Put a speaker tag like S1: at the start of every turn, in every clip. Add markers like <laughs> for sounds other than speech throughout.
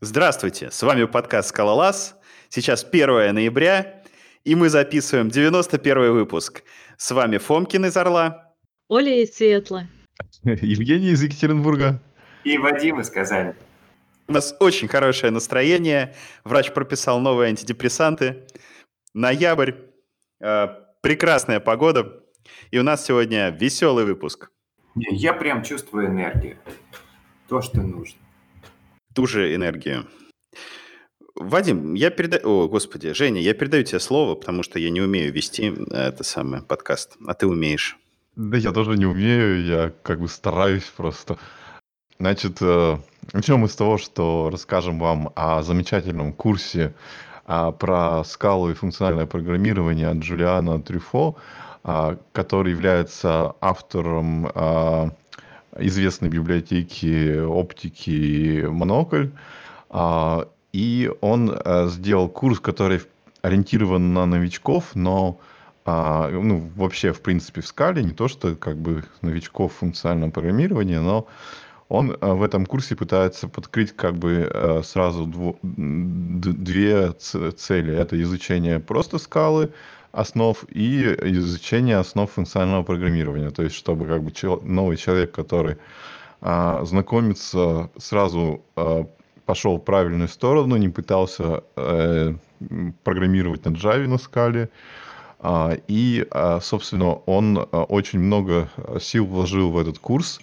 S1: Здравствуйте, с вами подкаст «Скалолаз». Сейчас 1 ноября, и мы записываем 91 выпуск. С вами Фомкин из Орла.
S2: Оля из Сиэтла. <laughs>
S3: Евгений из Екатеринбурга.
S4: И Вадим из Казани.
S1: У нас очень хорошее настроение. Врач прописал новые антидепрессанты. Ноябрь. Э, прекрасная погода. И у нас сегодня веселый выпуск.
S4: Я прям чувствую энергию. То, что нужно.
S1: Ту же энергию. Вадим, я передаю... О, господи, Женя, я передаю тебе слово, потому что я не умею вести э, это самое подкаст, а ты умеешь.
S3: Да я тоже не умею, я как бы стараюсь просто. Значит, э, начнем мы с того, что расскажем вам о замечательном курсе а, про скалу и функциональное программирование от Джулиана Трюфо, а, который является автором а, известной библиотеки оптики Монокль. И он сделал курс, который ориентирован на новичков, но ну, вообще, в принципе, в скале, не то, что как бы новичков в функциональном программировании, но он в этом курсе пытается подкрыть как бы сразу две цели. Это изучение просто скалы, основ и изучение основ функционального программирования. То есть, чтобы как бы новый человек, который а, знакомится, сразу а, пошел в правильную сторону, не пытался а, программировать на Java на скале. А, и, а, собственно, он очень много сил вложил в этот курс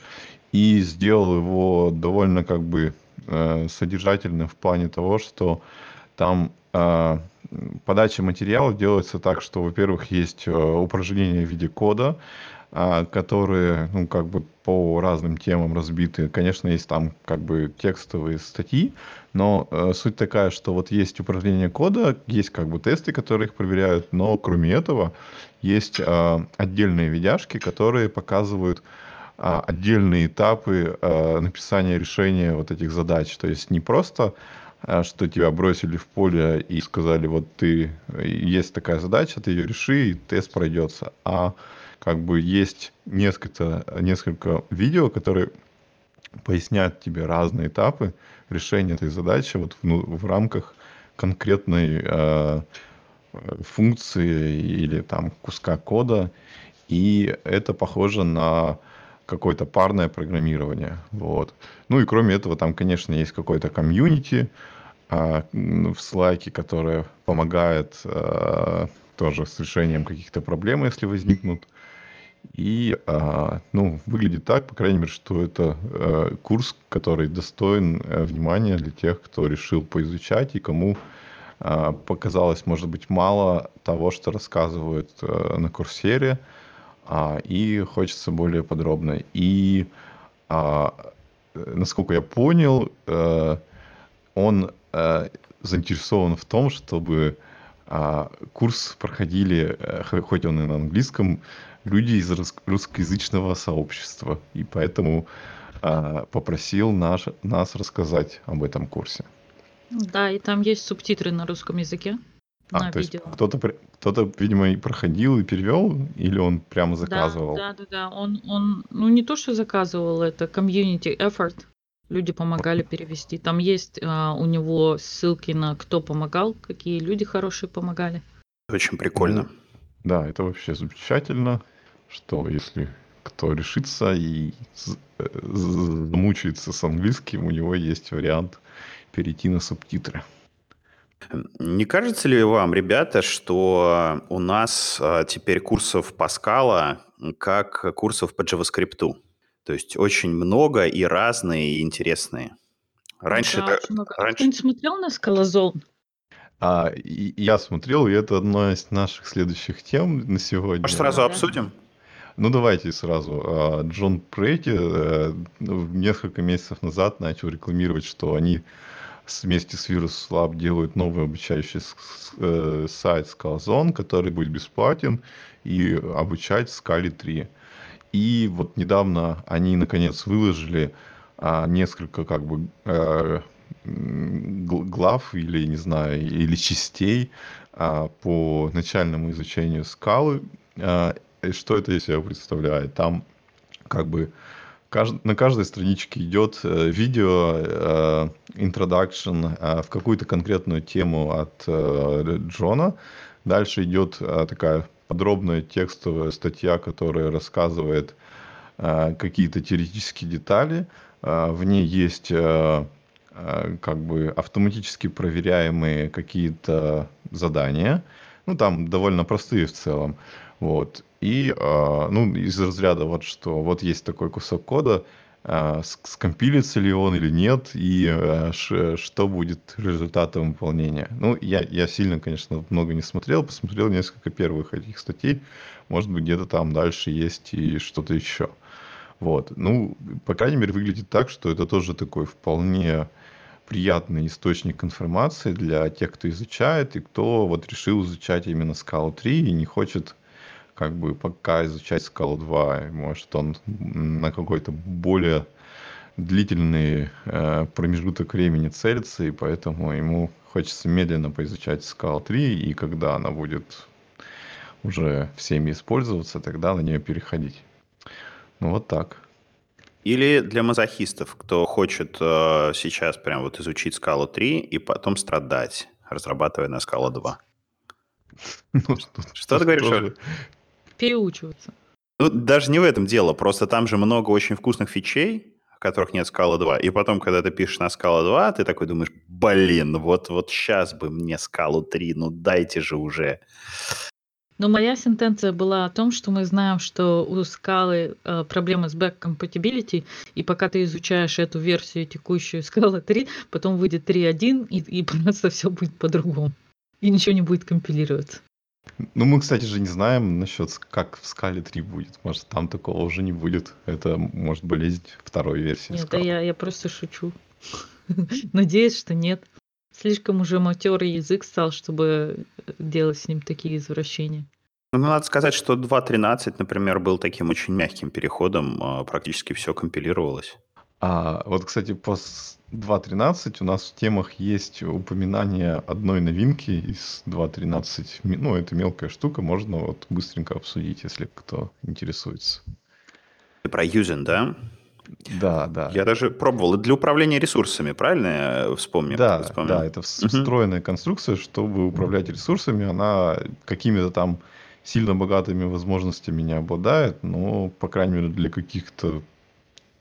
S3: и сделал его довольно как бы э, содержательным в плане того, что там э, подача материала делается так, что, во-первых, есть э, упражнения в виде кода, которые, ну, как бы по разным темам разбиты. Конечно, есть там как бы текстовые статьи, но э, суть такая, что вот есть упражнение кода, есть как бы тесты, которые их проверяют, но кроме этого есть э, отдельные видяшки, которые показывают а, отдельные этапы а, написания решения вот этих задач. То есть не просто а, что тебя бросили в поле и сказали, вот ты, есть такая задача, ты ее реши, и тест пройдется. А как бы есть несколько, несколько видео, которые поясняют тебе разные этапы решения этой задачи вот в, ну, в рамках конкретной э, функции или там куска кода. И это похоже на какое-то парное программирование. Вот. Ну и кроме этого, там, конечно, есть какой-то комьюнити а, в Slack, которое помогает а, тоже с решением каких-то проблем, если возникнут. И, а, ну, выглядит так, по крайней мере, что это а, курс, который достоин а, внимания для тех, кто решил поизучать и кому а, показалось, может быть, мало того, что рассказывают а, на курсере, а, и хочется более подробно. И, а, насколько я понял, а, он а, заинтересован в том, чтобы а, курс проходили, э, хоть он и на английском, люди из русскоязычного сообщества. И поэтому а, попросил наш, нас рассказать об этом курсе.
S2: Да, и там есть субтитры на русском языке.
S3: А,
S2: на
S3: то есть
S2: видео.
S3: кто-то, при- кто-то, видимо, и проходил и перевел, или он прямо
S2: Да,
S3: заказывал?
S2: да, да, да. Он, он, ну не то, что заказывал, это community effort. Люди помогали перевести. Там есть а, у него ссылки на кто помогал, какие люди хорошие помогали.
S1: Очень прикольно.
S3: Да, это вообще замечательно, что если кто решится и э, замучается с английским, у него есть вариант перейти на субтитры.
S1: Не кажется ли вам, ребята, что у нас а, теперь курсов по скала как курсов по JavaScript? То есть очень много и разные, и интересные. Раньше,
S2: Да,
S1: это-
S2: много. А
S1: раньше-
S2: кто-нибудь смотрел на Scalazone?
S3: А, и- я смотрел, и это одна из наших следующих тем на сегодня.
S1: может, сразу
S2: Да.
S1: обсудим?
S3: Ну, давайте сразу. А, Джон Прейти э, ну, несколько месяцев назад начал рекламировать, что они вместе с Virus Lab делают новый обучающий э, сайт Scalzone, который будет бесплатен и обучать Scala 3. И вот недавно они наконец выложили а, несколько как бы э, глав или не знаю или частей а, по начальному изучению скалы. А, и что это из себя представляет? Там как бы на каждой страничке идет э, видео, э, introduction э, в какую-то конкретную тему от Джона. Дальше идет такая подробная текстовая статья, которая рассказывает э, какие-то теоретические детали. Э, в ней есть э, как бы автоматически проверяемые какие-то задания. Ну, там довольно простые в целом. Вот. И, ну, из разряда вот что, вот есть такой кусок кода, скомпилится ли он или нет, и ш, что будет результатом выполнения. Ну, я, я сильно, конечно, много не смотрел, посмотрел несколько первых этих статей, может быть, где-то там дальше есть и что-то еще. Вот. Ну, по крайней мере, выглядит так, что это тоже такой вполне приятный источник информации для тех, кто изучает, и кто вот решил изучать именно Scala 3 и не хочет как бы пока изучать Scala 2. Может, он на какой-то более длительный э, промежуток времени целится, и поэтому ему хочется медленно поизучать Scala 3, и когда она будет уже всеми использоваться, тогда на нее переходить. Ну вот так.
S1: Или для мазохистов, кто хочет э, сейчас прям вот изучить скалу 3 и потом страдать, разрабатывая на скалу 2. <laughs> Ну, что, что ты говоришь? Что?
S2: Переучиваться.
S1: Ну, даже не в этом дело, просто там же много очень вкусных фичей, которых нет скала 2. И потом, когда ты пишешь на скала 2, ты такой думаешь, блин, вот, вот сейчас бы мне скалу 3, ну дайте же уже.
S2: Но моя сентенция была о том, что мы знаем, что у скалы э, проблемы с back compatibility, и пока ты изучаешь эту версию текущую скала 3, потом выйдет 3.1, и, и <laughs> просто все будет по-другому. И ничего не будет компилироваться.
S3: Ну, мы, кстати же, не знаем насчет, как в скале 3 будет. Может, там такого уже не будет. Это может болезнь второй версии.
S2: Нет, да я, я просто шучу. <laughs> Надеюсь, что нет. Слишком уже матерый язык стал, чтобы э, делать с ним такие извращения.
S1: Ну, надо сказать, что 2.13, например, был таким очень мягким переходом, а, практически все компилировалось.
S3: А вот, кстати, по 2.13 у нас в темах есть упоминание одной новинки из 2.13. Ну, это мелкая штука, можно вот быстренько обсудить, если кто интересуется.
S1: Ты про юзин, да?
S3: Да, да.
S1: Я даже пробовал. Для управления ресурсами, правильно я вспомнил?
S3: Да, вспомнил? да, это встроенная угу. конструкция, чтобы управлять ресурсами. Она какими-то там сильно богатыми возможностями не обладает, но, по крайней мере, для каких-то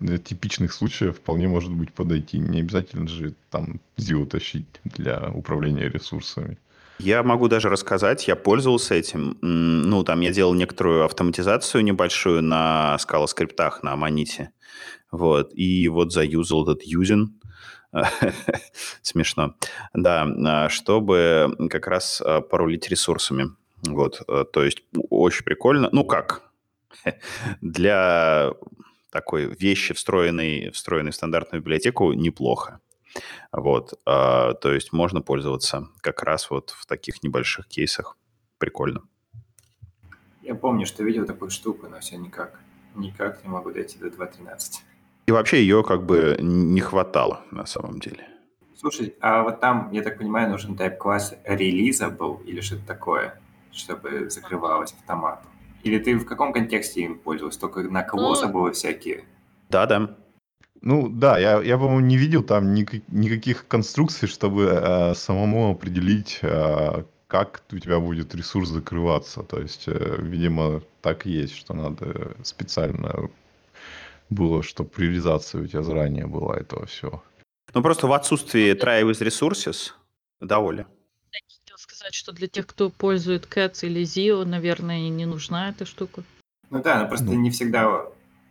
S3: для типичных случаев вполне может быть подойти. Не обязательно же там ZIO тащить для управления ресурсами.
S1: Я могу даже рассказать, я пользовался этим. Ну, там я делал некоторую автоматизацию небольшую на скала скриптах на Аманите. Вот. И вот заюзал этот юзин. <laughs> Смешно. Да, а, чтобы как раз а, порулить ресурсами. Вот. А, то есть очень прикольно. Ну как? <laughs> Для такой вещи, встроенной, встроенной в стандартную библиотеку, неплохо. Вот. То есть можно пользоваться как раз вот в таких небольших кейсах. Прикольно.
S4: Я помню, что видел такую штуку, но все никак. Никак не могу дойти до 2.13.
S1: И вообще ее как бы не хватало на самом деле.
S4: Слушай, а вот там, я так понимаю, нужен type-класс releasable или что-то такое, чтобы закрывалось автоматом? Или ты в каком контексте им пользовался? Только на клоссах было всякие?
S1: Да, да.
S3: Ну да, я, я по-моему, не видел там никак, никаких конструкций, чтобы э, самому определить, э, как у тебя будет ресурс закрываться. То есть, э, видимо, так и есть, что надо специально было, чтобы приоризация у тебя заранее была этого всего.
S1: Ну, просто в отсутствии try with resources, да, Оля?
S2: Сказать, что для тех, кто пользует Cats или Zio, наверное, не нужна эта штука.
S4: Ну да, но просто ну. не всегда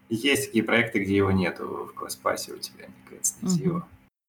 S4: есть такие проекты, где его нету в класс-пассе у тебя, ни Cats, ни Zio. Угу.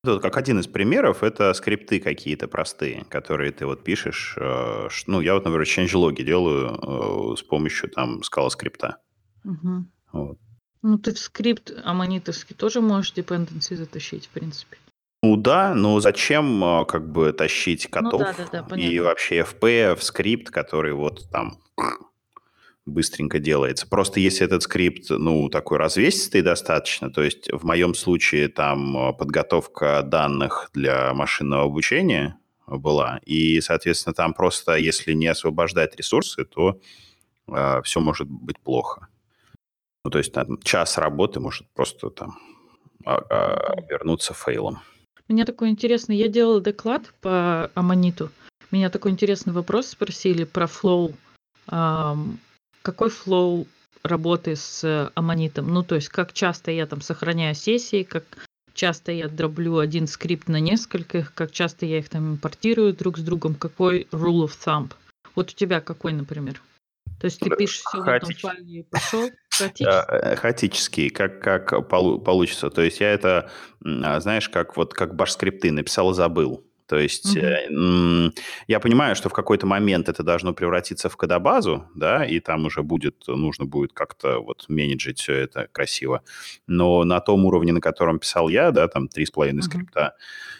S1: Вот как один из примеров, это скрипты какие-то простые, которые ты вот пишешь. Э, ну, я вот, например, changelog делаю э, с помощью там скала скрипта.
S2: Угу. Вот. Ну, ты в скрипт аммонитовский тоже можешь dependency затащить, в принципе.
S1: Ну да, но зачем а, как бы тащить котов ну, да, да, да, и вообще FP в скрипт, который вот там <clears throat> быстренько делается. Просто если этот скрипт, ну, такой развесистый достаточно, то есть в моем случае там а, подготовка данных для машинного обучения была, и, соответственно, там просто, если не освобождать ресурсы, то э, все может быть плохо. Ну, то есть там час работы может просто там а, а, fail ом.
S2: Мне такой интересный, я делала доклад по Ammonite у. Меня такой интересный вопрос спросили про flow. Какой flow работы с Ammonite ом? Ну, то есть, как часто я там сохраняю сессии, как часто я дроблю один скрипт на нескольких, как часто я их там импортирую друг с другом, какой rule of thumb. Вот у тебя какой, например? То есть ты пишешь все в этом файле и пошел?
S1: Хаотический? Хаотический, как, как получится. То есть я это, а, знаешь, как вот как баш-скрипты написал и забыл. То есть угу. я понимаю, что в какой-то момент это должно превратиться в кодобазу, да, и там уже будет, нужно будет как-то вот менеджить все это красиво. Но на том уровне, на котором писал я, да, там 3,5 угу. скрипта,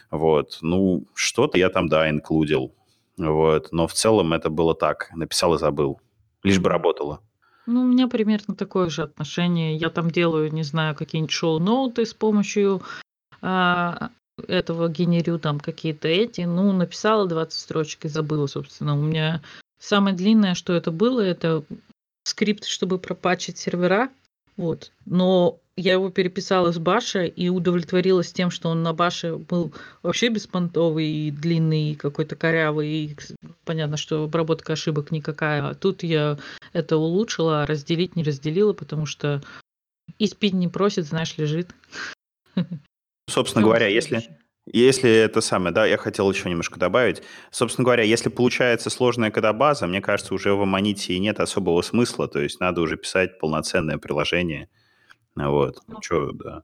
S1: вот, ну, что-то я там, да, инклюдил, вот, но в целом это было так, написал и забыл, лишь бы работало.
S2: Ну, у меня примерно такое же отношение. Я там делаю, не знаю, какие-нибудь шоу-ноуты с помощью а, этого генерю там какие-то эти. Ну, написала 20 строчек и забыла, собственно. У меня самое длинное, что это было, это скрипт, чтобы пропачить сервера. Вот. Но я его переписала с Баша и удовлетворилась тем, что он на Баше был вообще беспонтовый и длинный, и какой-то корявый. И понятно, что обработка ошибок никакая. А тут я это улучшила, а разделить не разделила, потому что и спить не просит, знаешь, лежит.
S1: Собственно говоря, если, если это самое, да, я хотел еще немножко добавить. Собственно говоря, если получается сложная кодобаза, мне кажется, уже в Аманите и нет особого смысла, то есть надо уже писать полноценное приложение. Вот, ну, что, да.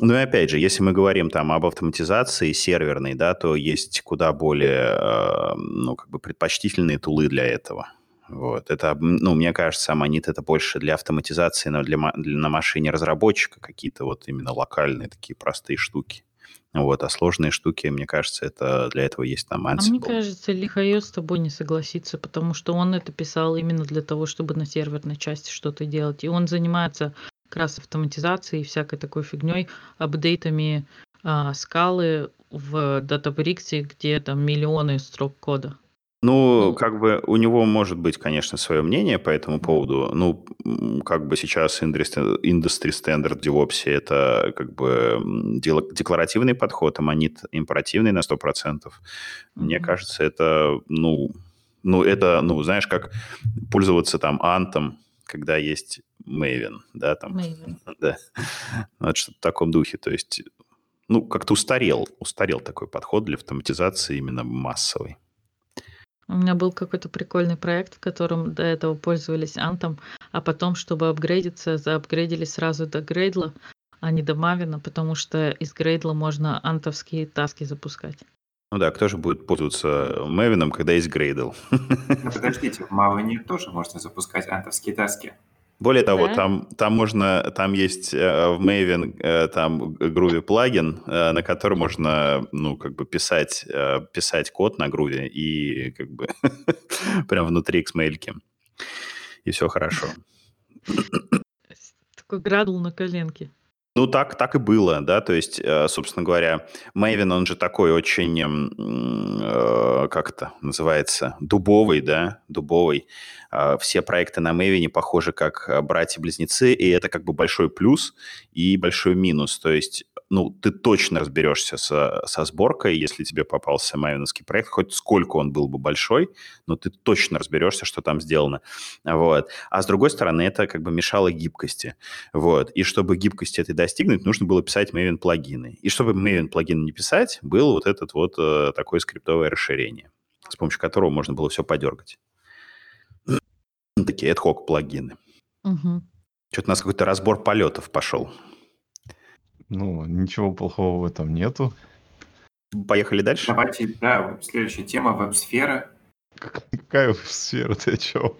S1: Ну и опять же, если мы говорим там об автоматизации серверной, да, то есть куда более, э, ну, как бы предпочтительные тулы для этого. Вот. Это, ну, мне кажется, Аманит это больше для автоматизации, но для, для, на машине разработчика какие-то вот именно локальные такие простые штуки. Вот, а сложные штуки, мне кажется, это для этого есть там
S2: Ansible. А мне кажется, Лихайо с тобой не согласится, потому что он это писал именно для того, чтобы на серверной части что-то делать. И он занимается как раз автоматизацией и всякой такой фигней, апдейтами а, скалы в Databricks, где там миллионы строк кода.
S1: Ну, как бы у него может быть, конечно, свое мнение по этому поводу. Ну, как бы сейчас Industry, industry Standard DevOps это как бы декларативный подход, а монит императивный на 100%. Mm-hmm. Мне кажется, это, ну, ну, это, ну, знаешь, как пользоваться там антом, когда есть Maven, да, там. Maven. <laughs> Да. Вот что-то в таком духе. То есть, ну, как-то устарел, устарел такой подход для автоматизации именно массовой.
S2: У меня был какой-то прикольный проект, в котором до этого пользовались Антом, а потом, чтобы апгрейдиться, заапгрейдили сразу до Грейдла, а не до Мавина, потому что из Грейдла можно антовские таски запускать.
S1: Ну да, кто же будет пользоваться Мавином, когда есть Грейдл?
S4: Ну, подождите, в Мавине тоже можно запускать антовские таски.
S1: Более того, да? там, там можно, там есть э, в Maven э, там Groovy плагин, э, на котором можно, ну, как бы писать, писать код на Groovy и как бы <laughs> прям внутри XML. И все хорошо.
S2: Такой градул на коленке.
S1: Ну, так, так и было, да, то есть, собственно говоря, Maven, он же такой очень, как это называется, дубовый, да, дубовый. А, все проекты на Maven похожи как а, братья-близнецы, и это как бы большой плюс и большой минус. То есть ну, ты точно разберешься со, со сборкой, если тебе попался майоновский проект, хоть сколько он был бы большой, но ты точно разберешься, что там сделано. Вот. А с другой стороны, это как бы мешало гибкости. Вот. И чтобы гибкости этой достигнуть, нужно было писать Maven плагины. И чтобы Maven плагины не писать, было вот этот вот э, такое скриптовое расширение, с помощью которого можно было все подергать. Такие ad-hoc плагины. Угу. Что-то у нас какой-то разбор полетов пошел.
S3: Ну, ничего плохого в этом нету.
S1: Поехали дальше?
S4: Давайте, да, следующая тема – веб-сфера.
S3: Какая веб-сфера? Ты о чем?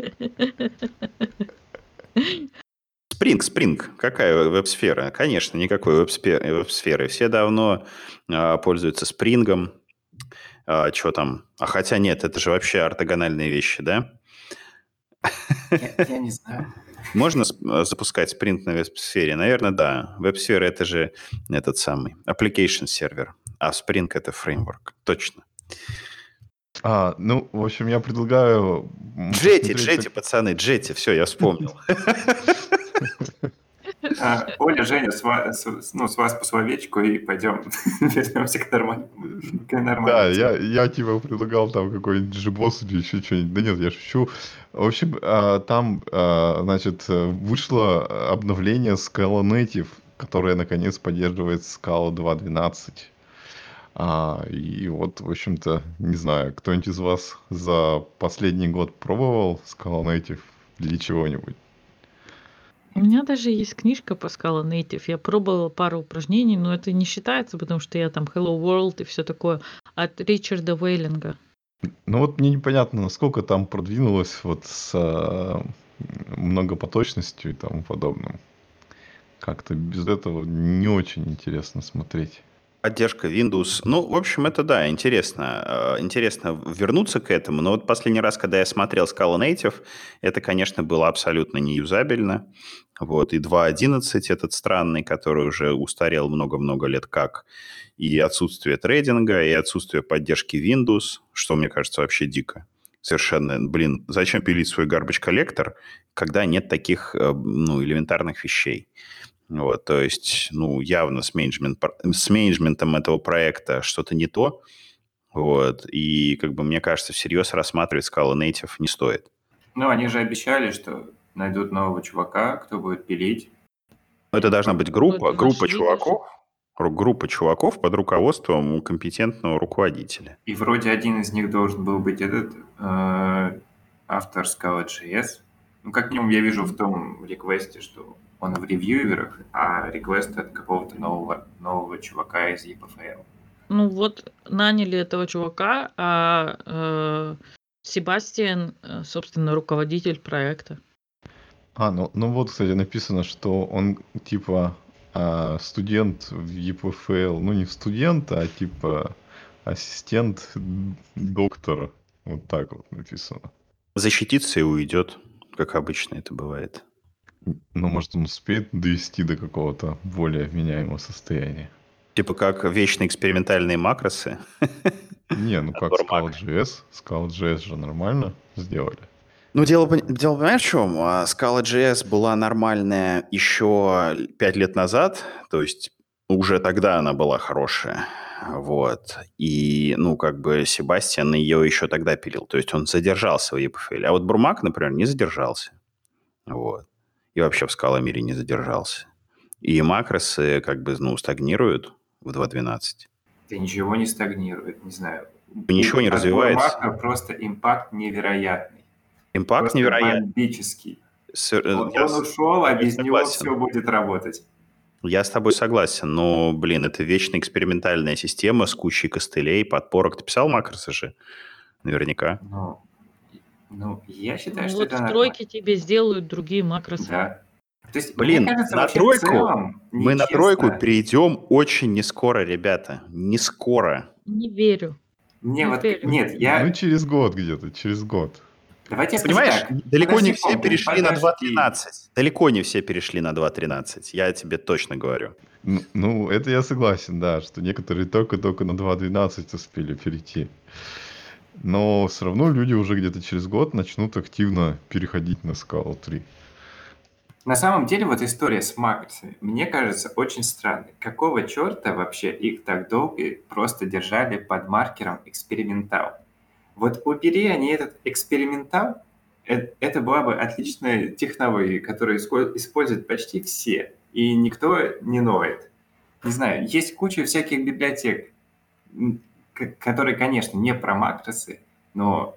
S1: Спринг, Спринг. Какая веб-сфера? Конечно, никакой веб-сферы. Все давно а, пользуются Спрингом. А, что там? А хотя нет, это же вообще ортогональные вещи, да?
S4: Я, я не знаю.
S1: Можно э, запускать спринт на веб-сфере? Наверное, да. Веб-сфера — это же этот самый application сервер, а Spring — это фреймворк. Точно.
S3: А, ну, в общем, я предлагаю...
S1: Джети, Джети, как... пацаны, Джети, все, я вспомнил. <laughs>
S4: А, <laughs> Оля, Женя, с вас, ну, с вас по словечку и пойдем <laughs> вернемся к нормальному. К
S3: Да, я, я типа предлагал там какой-нибудь джибос или еще что-нибудь. Да нет, я шучу. В общем, а, там, а, значит, вышло обновление Scala Native, которое наконец поддерживает Scala 2.12. А, и вот, в общем-то, не знаю, кто-нибудь из вас за последний год пробовал Scala Native для чего-нибудь?
S2: У меня даже есть книжка по Scala Native. Я пробовала пару упражнений, но это не считается, потому что я там Hello World и все такое от Ричарда Вейлинга.
S3: Ну вот мне непонятно, насколько там продвинулось вот с а, многопоточностью и тому подобным. Как-то без этого не очень интересно смотреть.
S1: Поддержка Windows. Ну, в общем, это да, интересно. Э, Интересно вернуться к этому. Но вот последний раз, когда я смотрел Scala Native, это, конечно, было абсолютно неюзабельно. Вот, и 2.11 этот странный, который уже устарел много-много лет как. И отсутствие трейдинга, и отсутствие поддержки Windows, что мне кажется вообще дико. Совершенно, блин, зачем пилить свой garbage коллектор, когда нет таких, э, ну, элементарных вещей? Вот, то есть, ну, явно с, менеджмент, с менеджментом этого проекта что-то не то. Вот, и, как бы, мне кажется, всерьез рассматривать Scala Native не стоит.
S4: Ну, они же обещали, что найдут нового чувака, кто будет пилить.
S1: Но это должна быть группа,
S2: это
S1: группа чуваков, ру- группа чуваков под руководством компетентного руководителя.
S4: И вроде один из них должен был быть этот э, автор Scala.js. Ну, как минимум, я вижу в том реквесте, что он в ревьюверах, а реквест от какого-то нового, нового чувака из EPFL.
S2: Ну вот наняли этого чувака, а э, Себастьян, э, собственно, руководитель проекта.
S3: А, ну, ну вот, кстати, написано, что он типа а, студент в EPFL. Ну, не студент, а типа ассистент доктора. Вот так вот написано.
S1: Защитится и уйдет, как обычно это бывает.
S3: Ну, может, он успеет довести до какого-то более вменяемого состояния.
S1: Типа как вечные экспериментальные макросы.
S3: Не, ну как. Scala.js. Scala.js же нормально сделали.
S1: Ну, дело, дело понимаешь, в чем? А, Scala.js была нормальная еще пять лет назад, то есть уже тогда она была хорошая. Вот. И, ну, как бы Себастьян ее еще тогда пилил. То есть он задержался в EPFL. А вот Бурмак, например, не задержался. Вот. И вообще в Scala мире не задержался. И макросы как бы, ну, стагнируют в 2.12.
S4: Да ничего не стагнирует, не знаю.
S1: Ничего не
S4: От
S1: развивается.
S4: Бурмака просто импакт невероятный.
S1: Импакт
S4: Просто
S1: невероятный.
S4: бомбический.
S1: С- э,
S4: Он,
S1: я
S4: он ушел, а
S1: я
S4: без него
S1: согласен.
S4: все будет работать.
S1: Я с тобой согласен, но, блин, это вечно экспериментальная система с кучей костылей, подпорок. Ты писал макросы же? Наверняка.
S4: Ну, ну я считаю,
S2: Ну
S4: что
S2: вот
S4: это
S2: в
S4: нормально.
S2: тройке тебе сделают другие макросы.
S4: Да. То есть,
S1: Блин,
S4: мне кажется,
S1: на
S4: вообще в
S1: тройку
S4: целом
S1: Мы на
S4: нечестно.
S1: тройку перейдем очень не скоро, ребята. Не скоро.
S2: Не верю.
S4: Не,
S2: не
S4: вот,
S2: верю.
S4: нет, я...
S3: Ну, через год где-то, через год.
S4: Давайте я скажу
S1: Понимаешь,
S4: так.
S1: далеко
S4: Подожди,
S1: не все
S4: Полкин,
S1: перешли на
S4: подожди.
S1: 2.13. Далеко не все перешли на 2.13. Я тебе точно говорю.
S3: Ну, ну, это я согласен, да, что некоторые только-только на 2.12 успели перейти. Но все равно люди уже где-то через год начнут активно переходить на Scala 3.
S4: На самом деле, вот история с макросами, мне кажется, очень странной. Какого черта вообще их так долго просто держали под маркером экспериментал? Вот убери они этот экспериментал, э- это была бы отличная технология, которую используют почти все, и никто не ноет. Не знаю, есть куча всяких библиотек, которые, конечно, не про макросы, но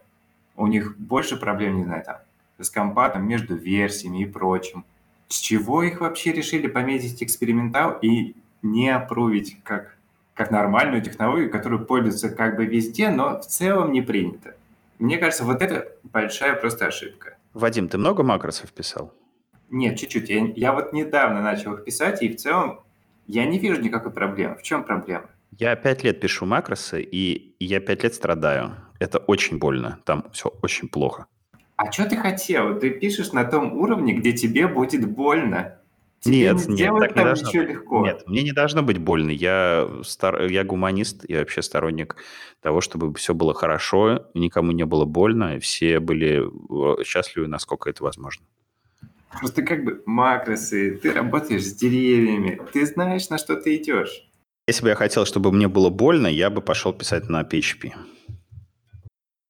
S4: у них больше проблем, не знаю, там, с компатом между версиями и прочим. С чего их вообще решили пометить экспериментал и не опрувить как, как нормальную технологию, которую пользуются как бы везде, но в целом не принято? Мне кажется, вот это большая просто ошибка.
S1: Вадим, ты много макросов писал?
S4: Нет, чуть-чуть. Я, я вот недавно начал их писать, и в целом я не вижу никакой проблемы. В чем проблема?
S1: Я пять лет пишу макросы, и я пять лет страдаю. Это очень больно. Там все очень плохо.
S4: А что ты хотел? Ты пишешь на том уровне, где тебе будет больно.
S1: Нет,
S4: Тебе не
S1: нет, так не должно быть.
S4: легко.
S1: Нет, мне не должно быть больно. Я, стар... я гуманист, я вообще сторонник того, чтобы все было хорошо, никому не было больно, и все были э, счастливы, насколько это возможно.
S4: Просто как бы макросы, ты работаешь с деревьями, ты знаешь, на что ты идешь.
S1: Если бы я хотел, чтобы мне было больно, я бы пошел писать на PHP.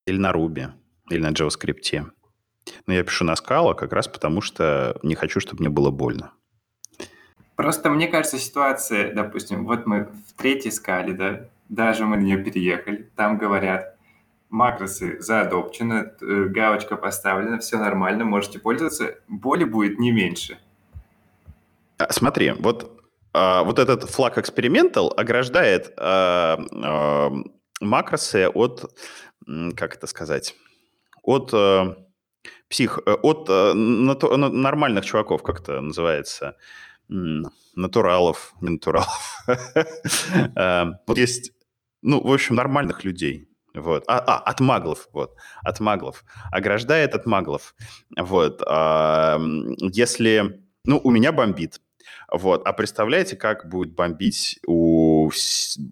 S1: Или на Ruby. Или на JavaScript. Но я пишу на Scala как раз потому, что не хочу, чтобы мне было больно.
S4: Просто мне кажется, ситуация, допустим, вот мы в третьей скале, да, даже мы на нее переехали, там говорят, макросы заадопчены, э, галочка поставлена, все нормально, можете пользоваться, боли будет не меньше.
S1: А, смотри, вот, а, вот этот флаг Experimental ограждает а, а, макросы от, как это сказать, от а, псих, э, от а, нату, нормальных чуваков, как это называется, натуралов, натуралов. <laughs> Вот есть, ну, в общем, нормальных людей, вот. А, а, от маглов, вот, от маглов. Ограждает от маглов. Вот. А, если... Ну, у меня бомбит. Вот. А представляете, как будет бомбить у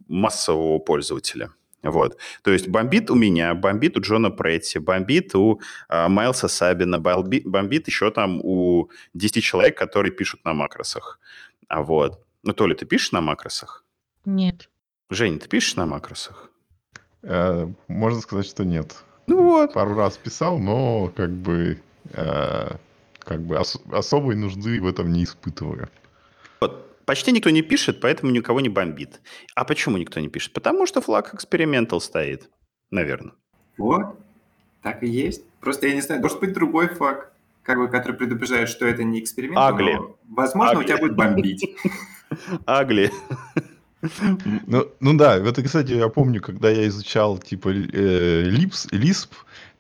S1: массового пользователя? Вот. То есть бомбит у меня, бомбит у Джона Претти, бомбит у э, Майлса Сабина, бомбит, бомбит еще там у 10 человек, которые пишут на макросах. А вот. Ну, Толя, ты пишешь на макросах?
S2: Нет.
S1: Женя, ты пишешь на макросах?
S3: Э, можно сказать, что нет.
S1: Ну вот.
S3: Пару раз писал, но как бы, э, как бы ос- особой нужды в этом не испытываю.
S1: Почти никто не пишет, поэтому никого не бомбит. А почему никто не пишет? Потому что флаг экспериментал стоит, наверное.
S4: Вот, так и есть. Просто я не знаю, может быть другой флаг, как бы, который предупреждает, что это не эксперимент.
S1: Агли.
S4: Возможно, Агли. у тебя будет бомбить.
S1: Агли.
S3: Ну, ну да, это, кстати, я помню, когда я изучал типа э, Lisp,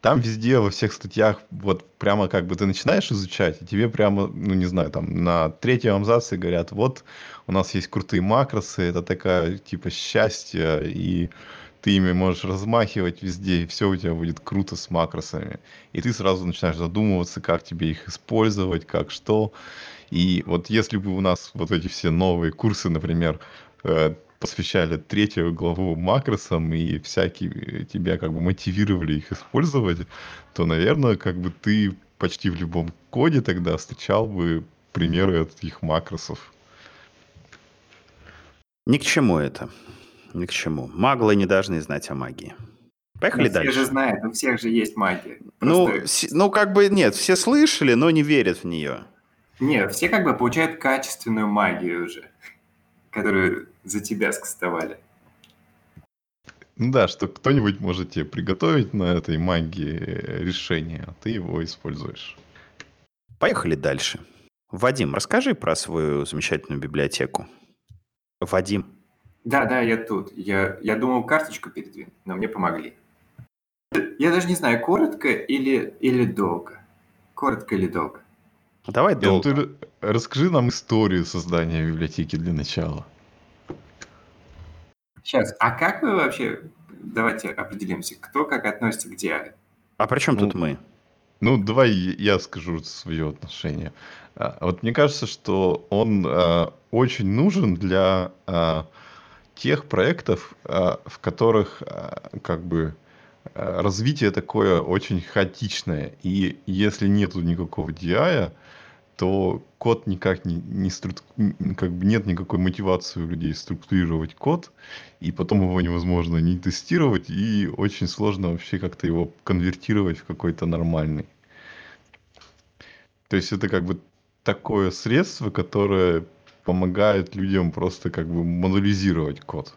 S3: там везде во всех статьях вот прямо как бы ты начинаешь изучать, и тебе прямо, ну не знаю, там на третьем абзаце говорят, вот у нас есть крутые макросы, это такая типа счастье, и ты ими можешь размахивать везде, и все у тебя будет круто с макросами. И ты сразу начинаешь задумываться, как тебе их использовать, как что. И вот если бы у нас вот эти все новые курсы, например, посвящали третью главу макросам и всякие тебя как бы мотивировали их использовать, то, наверное, как бы ты почти в любом коде тогда встречал бы примеры этих макросов.
S1: Ни к чему это. Ни к чему. Маглы не должны знать о магии. Поехали
S4: но
S1: дальше.
S4: Все же знают, у всех же есть магия.
S1: Ну, Просто... Ну, ну, как бы нет, все слышали, но не верят в нее.
S4: Нет, все как бы получают качественную магию уже которые за тебя скастовали.
S3: Ну да, что кто-нибудь может тебе приготовить на этой магии решение, а ты его используешь.
S1: Поехали дальше. Вадим, расскажи про свою замечательную библиотеку. Вадим.
S4: Да, да, я тут. Я, я думал карточку передвинуть, но мне помогли. Я даже не знаю, коротко или, или долго. Коротко или долго.
S1: Давай долго.
S3: Ты расскажи нам историю создания библиотеки для начала.
S4: Сейчас, а как вы вообще, давайте определимся, кто как относится к Диаре?
S1: А при чем ну, тут мы?
S3: Ну, давай я скажу свое отношение. А, вот мне кажется, что он э, очень нужен для э, тех проектов, э, в которых э, как бы развитие такое очень хаотичное. И если нету никакого DI, то код никак не, не стру... как бы нет никакой мотивации у людей структурировать код, и потом его невозможно не тестировать, и очень сложно вообще как-то его конвертировать в какой-то нормальный. То есть это как бы такое средство, которое помогает людям просто как бы модулизировать код.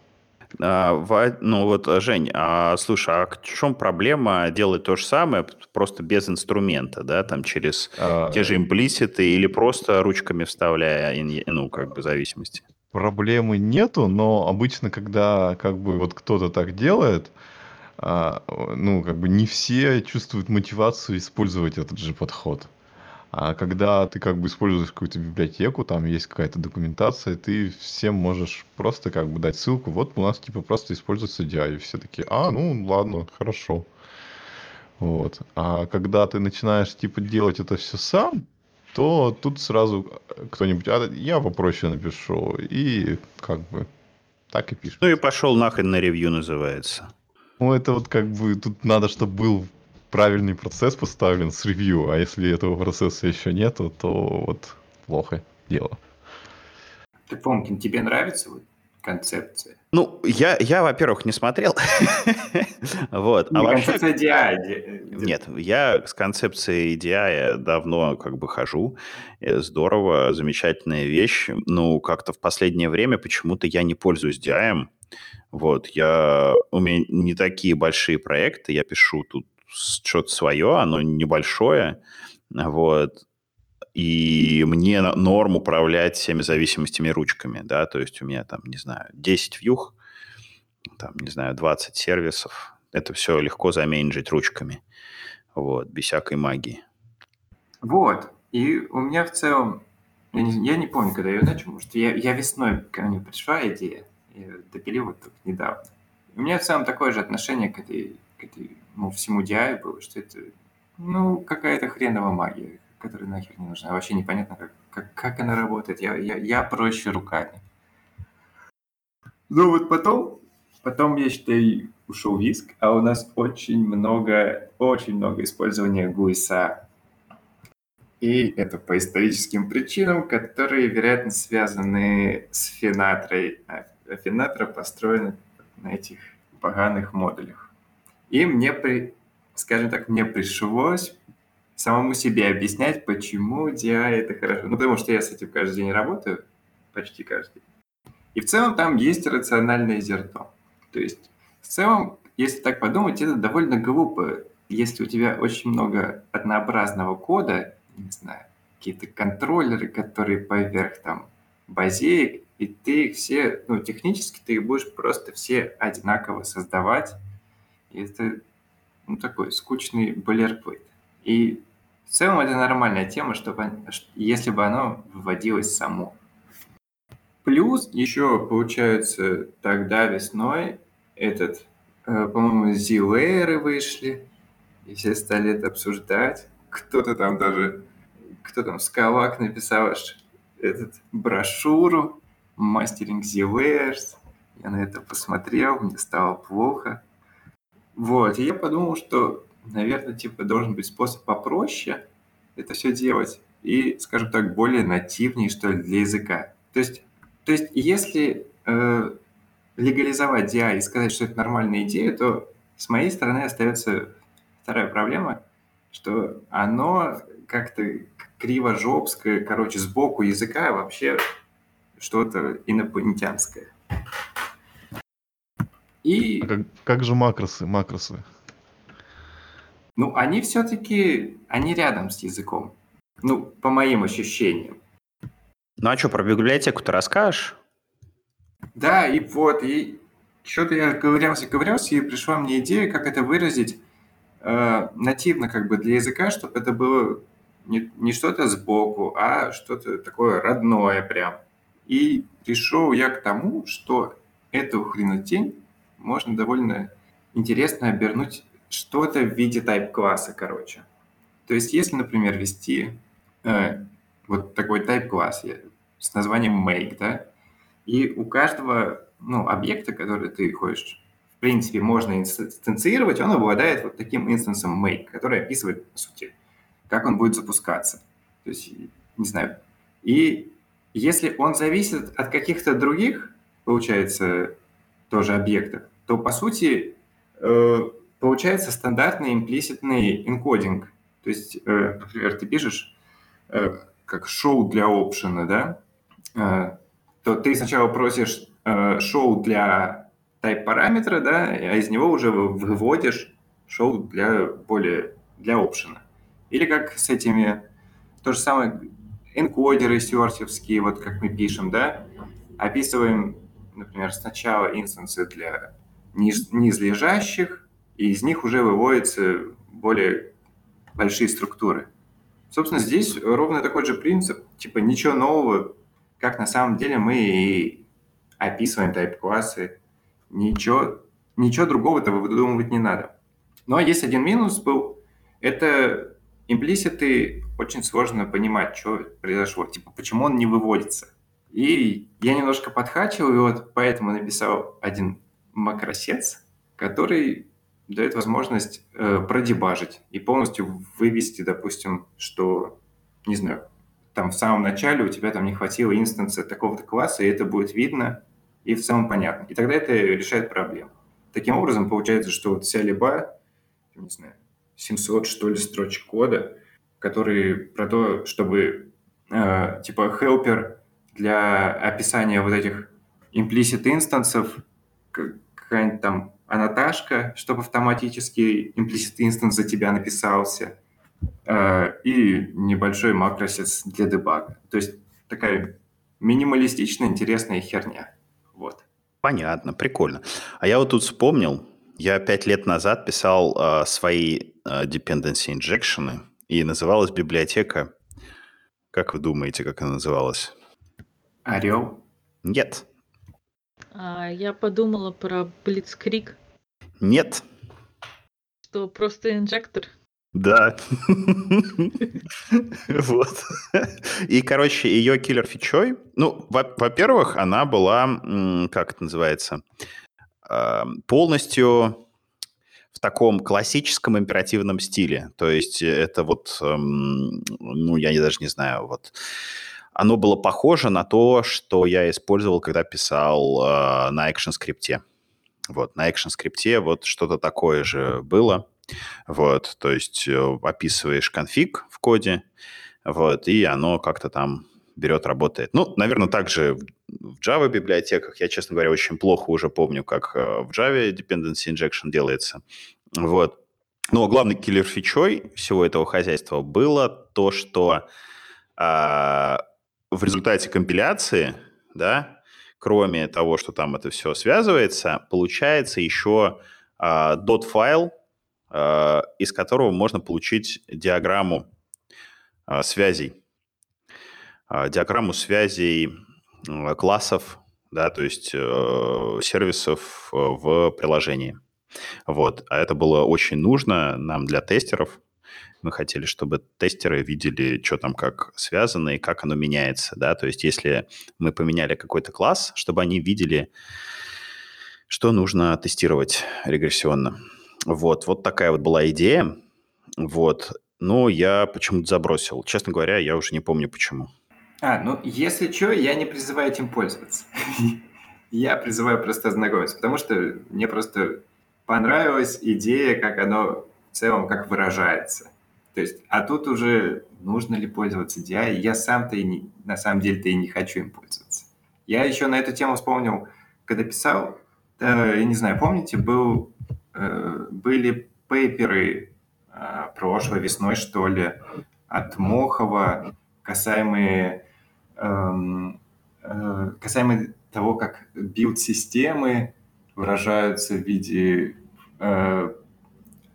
S1: А, ну вот, Жень, а, слушай, а в чем проблема делать то же самое, просто без инструмента, да, там через а, те же имплиситы или просто ручками вставляя, ну, как бы, зависимости?
S3: Проблемы нету, но обычно, когда как бы вот кто-то так делает, а, ну, как бы не все чувствуют мотивацию использовать этот же подход. А когда ты как бы используешь какую-то библиотеку, там есть какая-то документация, ты всем можешь просто как бы дать ссылку, вот у нас типа просто используется DI, и все такие, а, ну ладно, хорошо. Вот. А когда ты начинаешь типа делать это все сам, то тут сразу кто-нибудь, а я попроще напишу, и как бы так и пишешь.
S1: Ну и пошел нахрен на ревью называется.
S3: Ну это вот как бы, тут надо, чтобы был правильный процесс поставлен с ревью, а если этого процесса еще нету, то вот плохо дело.
S4: Ты, Фомкин, тебе нравится вот концепция?
S1: Ну, я, я во-первых, не смотрел. <laughs> вот.
S4: А вообще... Концепция DI.
S1: Нет, я с концепцией DI давно как бы хожу. Э, здорово, замечательная вещь. Ну, как-то в последнее время почему-то я не пользуюсь DI. Вот, я... У меня не такие большие проекты, я пишу тут что-то свое, оно небольшое, вот, и мне норм управлять всеми зависимостями ручками, да, то есть у меня там, не знаю, 10 вьюх, там, не знаю, 20 сервисов, это все легко заменеджить ручками, вот, без всякой магии.
S4: Вот, и у меня в целом, я не, я не помню, когда я начал, может, я, я весной, ко мне пришла идея, я допилил вот недавно. У меня в целом такое же отношение к этой, к этой ну, всему DI было, что это, ну, какая-то хреновая магия которая нахер не нужна. Вообще непонятно, как, как, как она работает. Я, я, я проще руками. Ну вот потом, потом, я считаю, ушел виск, а у нас очень много, очень много использования гуиса. И это по историческим причинам, которые, вероятно, связаны с Фенатрой. А Фенатра построена на этих поганых модулях. И мне, при, скажем так, мне пришлось самому себе объяснять, почему DI это хорошо. Ну, потому что я с этим каждый день работаю, почти каждый. И в целом там есть рациональное зерно. То есть в целом, если так подумать, это довольно глупо. Если у тебя очень много однообразного кода, не знаю, какие-то контроллеры, которые поверх там базеек, и ты их все, ну, технически ты их будешь просто все одинаково создавать. И это, ну, такой скучный boilerplate. И в целом это нормальная тема, чтобы, если бы оно выводилось само. Плюс еще, получается, тогда весной этот, э, по-моему, Z-лейеры вышли, и все стали это обсуждать. Кто-то там даже, кто там, Скалак написал этот брошюру «Мастеринг Z-layers». Я на это посмотрел, мне стало плохо. Вот, и я подумал, что наверное, типа должен быть способ попроще это все делать и, скажем так, более нативнее, что ли, для языка. То есть, то есть если э, легализовать DI и сказать, что это нормальная идея, то с моей стороны остается вторая проблема, что оно как-то криво-жопское, короче, сбоку языка вообще что-то инопланетянское.
S3: И... А как, как же макросы? Макросы?
S4: Ну, они все-таки, они рядом с языком. Ну, по моим ощущениям.
S1: Ну, а что, про библиотеку-то расскажешь?
S4: Да, и вот, и что-то я ковырялся, ковырялся, и пришла мне идея, как это выразить э, нативно как бы для языка, чтобы это было не, не что-то сбоку, а что-то такое родное прям. И пришел я к тому, что эту хренотень можно довольно интересно обернуть что-то в виде type-класса, короче. То есть, если, например, ввести э, вот такой type-класс с названием make, да, и у каждого ну, объекта, который ты хочешь, в принципе, можно инстанцировать, он обладает вот таким инстансом make, который описывает, по сути, как он будет запускаться. То есть, не знаю. И если он зависит от каких-то других, получается, тоже объектов, то, по сути, э, получается стандартный имплиситный энкодинг. То есть, э, например, ты пишешь э, как шоу для опшена, да, то ты сначала просишь шоу для type параметра, да, а из него уже выводишь шоу для более для опшена. Или как с этими, то же самое, энкодеры сюрсевские, вот как мы пишем, да, описываем, например, сначала инстансы для низлежащих, и из них уже выводятся более большие структуры. Собственно, здесь ровно такой же принцип, типа ничего нового, как на самом деле мы и описываем тайп-классы, ничего, ничего другого-то выдумывать не надо. Но есть один минус был, это имплиситы очень сложно понимать, что произошло, типа почему он не выводится. И я немножко подхачивал, и вот поэтому написал один макросец, который дает возможность э, продебажить и полностью вывести, допустим, что, не знаю, там в самом начале у тебя там не хватило инстанса такого-то класса, и это будет видно и в целом понятно. И тогда это решает проблему. Таким образом, получается, что вот вся либо, не знаю, 700, что ли, строчек кода, которые про то, чтобы, э, типа, helper для описания вот этих implicit инстансов, какая-нибудь там аннотажка, чтобы автоматически implicit инстанс за тебя написался, э, и небольшой макросец для дебага. То есть такая минималистичная, интересная херня. Вот.
S1: Понятно, прикольно. А я вот тут вспомнил, я пять лет назад писал э, свои э, dependency injection, и называлась библиотека... Как вы думаете, как она называлась?
S4: Орел?
S1: Нет.
S2: А, я подумала про Blitzkrieg.
S1: Нет.
S2: Что просто инжектор?
S1: Да. Вот. И, короче, ее киллер фичой, ну, во-первых, она была, как это называется, полностью в таком классическом императивном стиле. То есть это вот, ну, я даже не знаю, вот оно было похоже на то, что я использовал, когда писал э, на Action скрипте. Вот, на Action скрипте вот что-то такое же было. Вот, то есть э, описываешь конфиг в коде, вот, и оно как-то там берет, работает. Ну, наверное, также в Java библиотеках. Я, честно говоря, очень плохо уже помню, как э, в Java dependency injection делается. Вот. Но главной киллер-фичой всего этого хозяйства было то, что а, в результате компиляции, да, кроме того, что там это все связывается, получается еще а, dot-файл, а, из которого можно получить диаграмму а, связей. А, диаграмму связей а, классов, да, то есть э, сервисов э, в приложении. Вот. А это было очень нужно нам для тестеров, мы хотели, чтобы тестеры видели, что там как связано и как оно меняется, да, то есть если мы поменяли какой-то класс, чтобы они видели, что нужно тестировать регрессионно. Вот, вот такая вот была идея, вот, но я почему-то забросил. Честно говоря, я уже не помню почему.
S4: А, ну, если что, я не призываю этим пользоваться. <laughs> Я призываю просто ознакомиться, потому что мне просто понравилась идея, как оно в целом как выражается. То есть, а тут уже нужно ли пользоваться DI, я сам-то и не, на самом деле-то и не хочу им пользоваться. Я еще на эту тему вспомнил, когда писал, э, я не знаю, помните, был, э, были пейперы э, прошлой весной, что ли, от Мохова, касаемые, э, э, касаемые того, как билд-системы выражаются в виде э,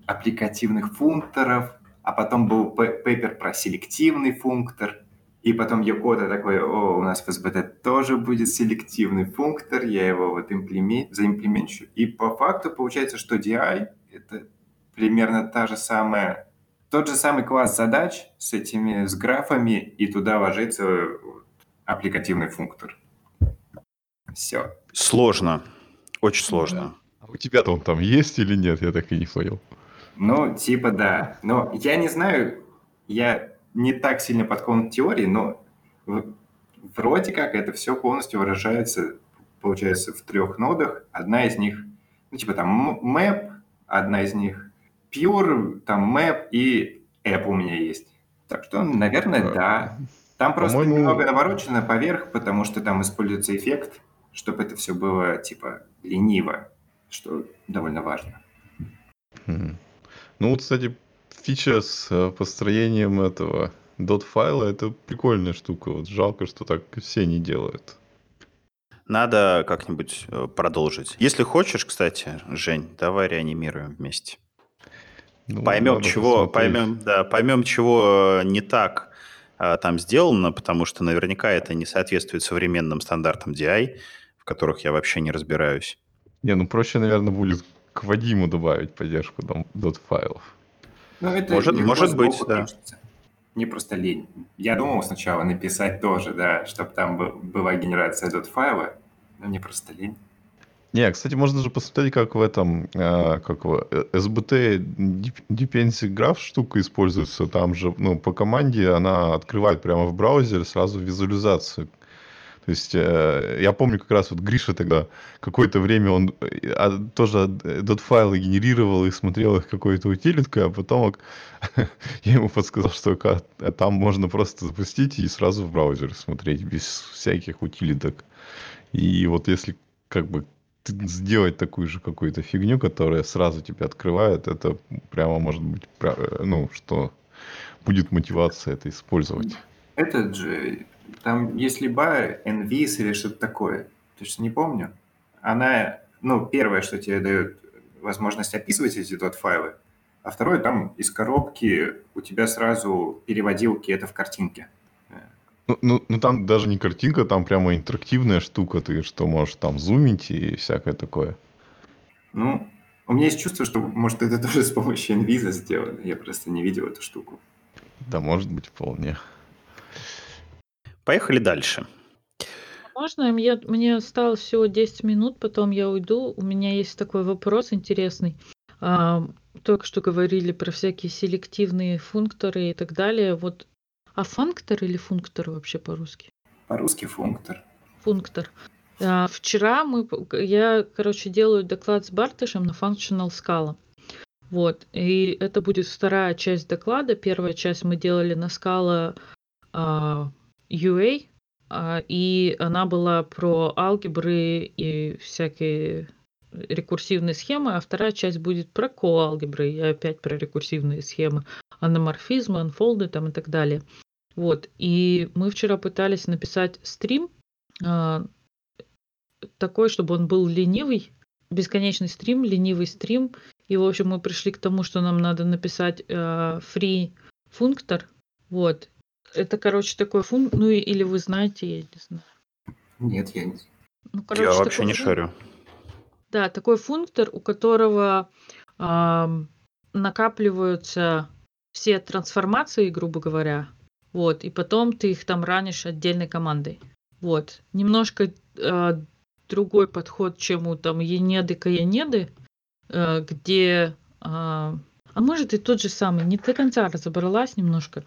S4: аппликативных функторов, а потом был пейпер про селективный функтор, и потом Йокота такой, о, у нас в SBT тоже будет селективный функтор, я его вот имплемен... заимплементчу. И по факту получается, что DI — это примерно та же самая, тот же самый класс задач с этими, с графами, и туда ложится аппликативный функтор. Все.
S1: Сложно. Очень сложно.
S3: А у тебя-то он там есть или нет? Я так и не понял.
S4: Ну, типа да. Но я не знаю, я не так сильно подкован теории, но вроде как это все полностью выражается, получается, в трех нодах. Одна из них, ну, типа там map, одна из них pure, там map и app у меня есть. Так что, наверное, да. Там просто По-моему... немного наворочено поверх, потому что там используется эффект, чтобы это все было, типа, лениво, что довольно важно.
S3: Ну вот, кстати, фича с э, построением этого dot-файла, это прикольная штука. Вот жалко, что так все не делают.
S1: Надо как-нибудь э, продолжить. Если хочешь, кстати, Жень, давай реанимируем вместе. Ну, поймем, чего, поймем, да, поймем, чего не так а, там сделано, потому что наверняка это не соответствует современным стандартам DI, в которых я вообще не разбираюсь.
S3: Не, ну проще, наверное, будет к Вадиму добавить поддержку dot файлов.
S4: Ну, это может, может быть, да. Пишется. Мне просто лень. Я думал сначала написать тоже, да, чтобы там была генерация dot файла, но мне просто лень.
S3: Не, кстати, можно же посмотреть, как в этом, э, как его, э, SBT Dependency Graph штука используется. Там же, ну, по команде она открывает прямо в браузере сразу визуализацию. То есть э, я помню как раз вот Гриша тогда какое-то время он э, а, тоже dot-файлы генерировал и смотрел их какой-то утилиткой, а потом <laughs> я ему подсказал, что там можно просто запустить и сразу в браузер смотреть без всяких утилиток. И вот если как бы сделать такую же какую-то фигню, которая сразу тебя открывает, это прямо может быть, ну, что будет мотивация это использовать.
S4: Этот же, там есть либо NVIS или что-то такое, точно не помню. Она, ну, первое, что тебе дает возможность описывать эти тот файлы, а второе, там из коробки у тебя сразу переводилки это в картинке.
S3: Ну, ну, ну там даже не картинка, там прямо интерактивная штука, ты что можешь там зумить и всякое такое.
S4: Ну, у меня есть чувство, что, может, это <laughs> тоже с помощью инвиза сделано. Я просто не видел эту штуку.
S3: Да, может быть, вполне.
S1: Поехали дальше.
S2: Можно? Я, мне осталось всего 10 минут, потом я уйду. У меня есть такой вопрос интересный. А, только что говорили про всякие селективные функторы и так далее. Вот а функтор или функтор вообще по-русски?
S4: По-русски функтор.
S2: Функтор. А, вчера мы, я, короче, делаю доклад с Бартышем на Functional Scala. Вот, и это будет вторая часть доклада. Первая часть мы делали на Scala а, UA, а, и она была про алгебры и всякие рекурсивные схемы, а вторая часть будет про коалгебры и опять про рекурсивные схемы, аноморфизмы, анфолды там и так далее. Вот. И мы вчера пытались написать стрим э, такой, чтобы он был ленивый, бесконечный стрим, ленивый стрим. И, в общем, мы пришли к тому, что нам надо написать э, free функтор. Вот. Это, короче, такой функтор. Ну, или вы знаете, я не знаю.
S4: Нет, я не
S1: ну, короче, Я вообще не функ... шарю.
S2: Да, такой функтор, у которого э, накапливаются все трансформации, грубо говоря, вот, и потом ты их там ранишь отдельной командой. Вот. Немножко э, другой подход, чем у там Енеды Каянеды, э, где... Э, а может и тот же самый, не до конца разобралась немножко.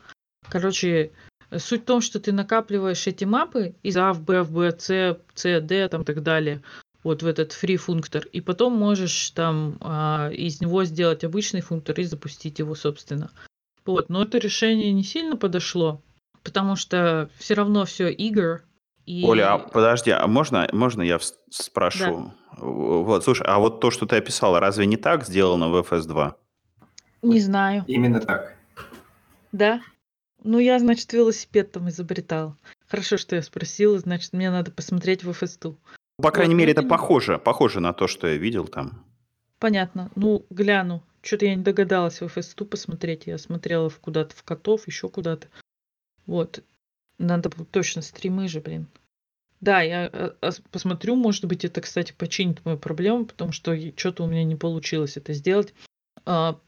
S2: Короче, суть в том, что ты накапливаешь эти мапы из А в Б в Б, С, С, Д, там и так далее, вот в этот free функтор, и потом можешь там а, из него сделать обычный функтор и запустить его, собственно. Вот, но это решение не сильно подошло, потому что все равно все игр.
S1: И... Оля, а подожди, а можно, можно я спрошу? Да. Вот, слушай, а вот то, что ты описала, разве не так сделано в FS2?
S2: Не знаю.
S4: Именно так.
S2: Да? Ну, я, значит, велосипед там изобретал. Хорошо, что я спросила, значит, мне надо посмотреть в FS2.
S1: По крайней вот, мере, это похоже, похоже на то, что я видел там.
S2: Понятно. Ну, гляну. Что-то я не догадалась в FS2 посмотреть. Я смотрела в куда-то в котов, еще куда-то. Вот. Надо точно стримы же, блин. Да, я э, посмотрю, может быть, это, кстати, починит мою проблему, потому что что-то у меня не получилось это сделать. А,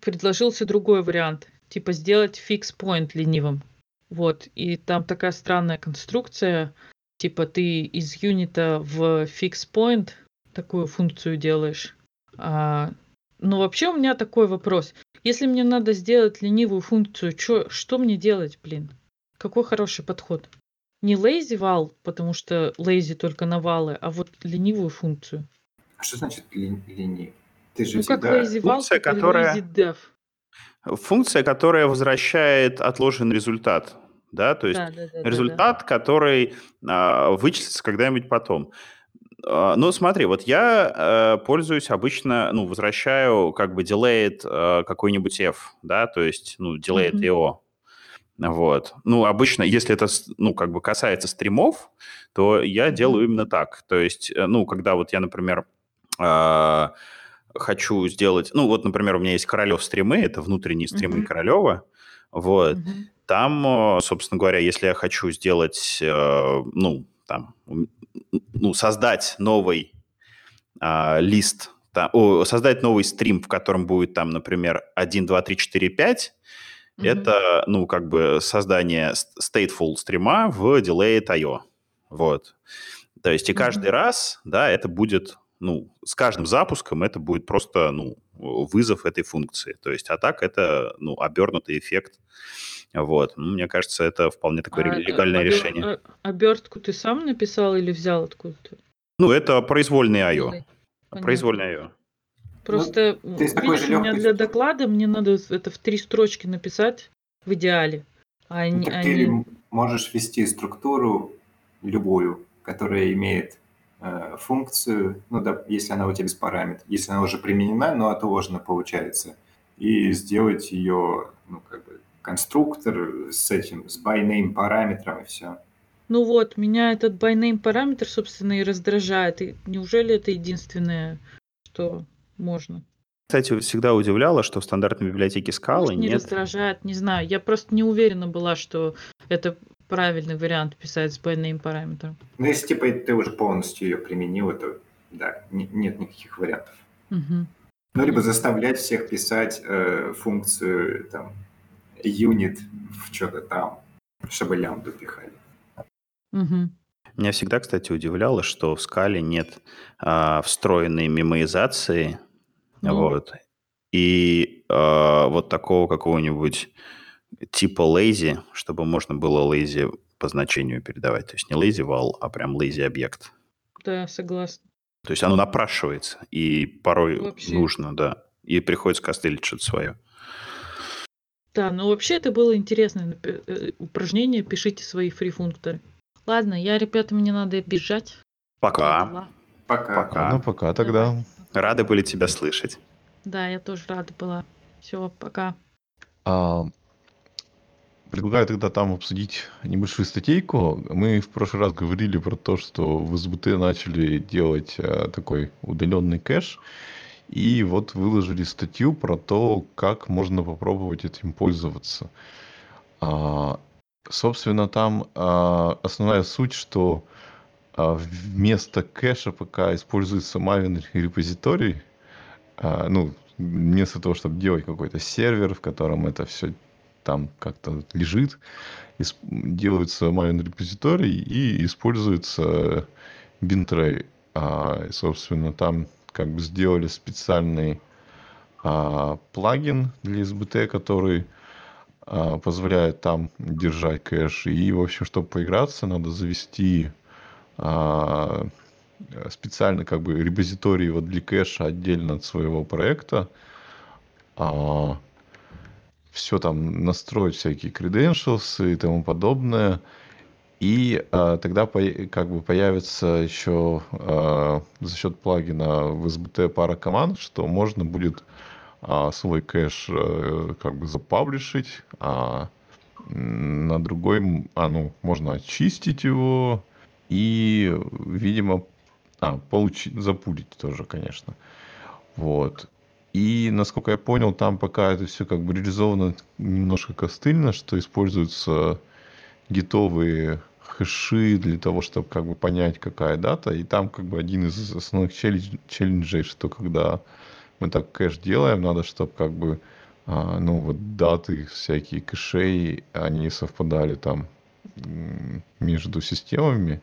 S2: предложился другой вариант, типа сделать фикс point ленивым. Вот, и там такая странная конструкция, типа ты из юнита в fix point такую функцию делаешь, а, ну, вообще у меня такой вопрос. Если мне надо сделать ленивую функцию, чё, что мне делать, блин? Какой хороший подход? Не lazy вал, потому что lazy только на валы, а вот ленивую функцию.
S4: А что значит ленивый? Ты же
S2: ну, всегда... как lazy вал, функция,
S1: которая...
S2: lazy dev.
S1: Функция, которая возвращает отложенный результат. Да, то есть да, да, да, результат, да, да. который а, вычислится когда-нибудь потом. А, ну, смотри, вот я э, пользуюсь обычно, ну, возвращаю как бы delayed э, какой-нибудь f, да, то есть, ну, delayed mm-hmm. EO. Вот. Ну, обычно, если это, ну, как бы касается стримов, то я делаю именно так. То есть, э, ну, когда вот я, например, э, хочу сделать... Ну, вот, например, у меня есть Королев стримы, это внутренние стримы mm-hmm. Королева. Вот. Mm-hmm. Там, собственно говоря, если я хочу сделать, э, ну, там, ну, создать новый а, лист, да, о, создать новый стрим, в котором будет там, например, 1, 2, 3, 4, 5, mm-hmm. это, ну, как бы создание stateful стрима в delayed.io. Вот. То есть и каждый mm-hmm. раз, да, это будет ну, с каждым запуском это будет просто, ну, вызов этой функции. То есть, а так это, ну, обернутый эффект. Вот. Ну, мне кажется, это вполне такое
S2: А,
S1: легальное
S2: обер-
S1: решение.
S2: а- обертку ты сам написал или взял откуда-то?
S1: Ну, это произвольный I.O. Произвольный I.O.
S2: Просто,
S4: Ну, с такой
S2: видишь,
S4: же
S2: у меня для доклада мне надо это в три строчки написать в идеале. А
S4: Ну,
S2: они,
S4: так
S2: они-
S4: ты можешь ввести структуру любую, которая имеет э, функцию, ну да, если она у тебя без параметров, если она уже применена, но отложена получается, и сделать ее, ну как бы конструктор с этим, с by name параметром и все.
S2: Ну вот, меня этот by name параметр, собственно, и раздражает. И неужели это единственное, что можно?
S1: Кстати, всегда удивляло, что в стандартной библиотеке скалы
S2: Может, не
S1: нет...
S2: раздражает, не знаю. Я просто не уверена была, что это правильный вариант писать с by name параметром.
S4: Ну если типа ты уже полностью ее применил, то да, не- нет никаких вариантов.
S2: Мгм.
S4: Ну, либо заставлять всех писать э, функцию там unit в что-то там, чтобы лямбду пихали.
S2: Мгм.
S1: Меня всегда, кстати, удивляло, что в скале нет а, встроенной мемоизации,
S2: Ну.
S1: вот, и а, вот такого какого-нибудь типа lazy, чтобы можно было lazy по значению передавать. То есть не lazy val, а прям lazy объект.
S2: Да, согласна.
S1: То есть оно напрашивается, и порой
S2: Вообще.
S1: нужно, да. И приходится костылить что-то свое.
S2: Да, но вообще это было интересное э, упражнение. Пишите свои фри-функторы. Ладно, я, ребята, мне надо бежать.
S1: Пока.
S2: Дела.
S4: Пока.
S1: Пока.
S3: Ну, пока тогда.
S2: Давай.
S1: Рады были тебя слышать.
S2: Да, я тоже рада была. Все, пока.
S3: А, предлагаю тогда там обсудить небольшую статейку. Мы в прошлый раз говорили про то, что в СБТ начали делать а, такой удаленный кэш. И вот выложили статью про то, как можно попробовать этим пользоваться. А, собственно, там а, основная суть, что а, вместо кэша пока используется Maven репозиторий. Ну, вместо того, чтобы делать какой-то сервер, в котором это все там как-то лежит, делается Maven репозиторий и используется Bintray. А, собственно, там как бы сделали специальный а, плагин для SBT, который а, позволяет там держать кэш. И, в общем, чтобы поиграться, надо завести а, специально как бы репозиторий вот для кэша отдельно от своего проекта. Все там настроить всякие credentials и тому подобное. И а, тогда по- как бы появится еще а, за счет плагина в SBT пара команд, что можно будет а, свой кэш э, как бы запаблишить, а на другой, а, ну, можно очистить его и, видимо, а, получить, запулить тоже, конечно. Вот. И, насколько я понял, там пока это все как бы реализовано немножко костыльно, что используются гитовые хэши для того, чтобы как бы понять, какая дата. И там как бы один из основных челлендж- челленджей, что когда мы так кэш делаем, надо, чтобы как бы а, ну вот даты всякие кэшей, они совпадали там между системами.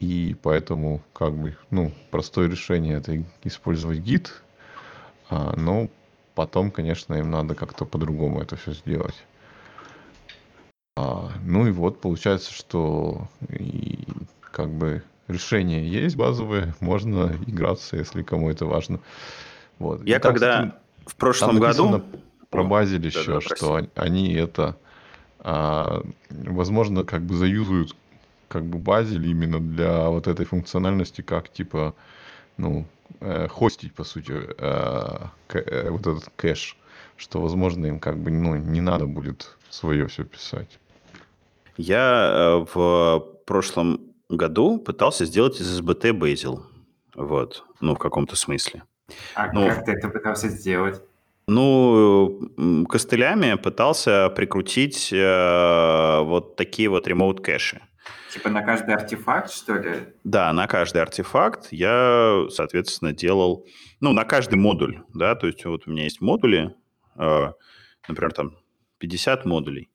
S3: И поэтому как бы, ну, простое решение это использовать гид. А, но потом, конечно, им надо как-то по-другому это все сделать. А, ну и вот получается, что и как бы решение есть базовое, <laughs> можно играться, если кому это важно. Вот.
S1: Я
S3: И там,
S1: когда
S3: кстати,
S1: в прошлом году...
S3: про
S1: О,
S3: Базель
S1: да-да,
S3: еще,
S1: прости.
S3: что он- они это, а, возможно, как бы заюзают как бы Базель именно для вот этой функциональности, как типа, ну, э, хостить, по сути, э, э, вот этот кэш, что, возможно, им как бы, ну, не надо будет свое все писать.
S1: Я в прошлом году пытался сделать из SBT Bazel. Вот. Ну, в каком-то смысле.
S4: А
S1: Ну.
S4: как ты это пытался сделать?
S1: Ну, костылями пытался прикрутить э, вот такие вот ремоут кэши.
S4: Типа на каждый артефакт, что ли?
S1: Да, на каждый артефакт я, соответственно, делал, ну, на каждый модуль, да, то есть вот у меня есть модули, э, например, там 50 модулей,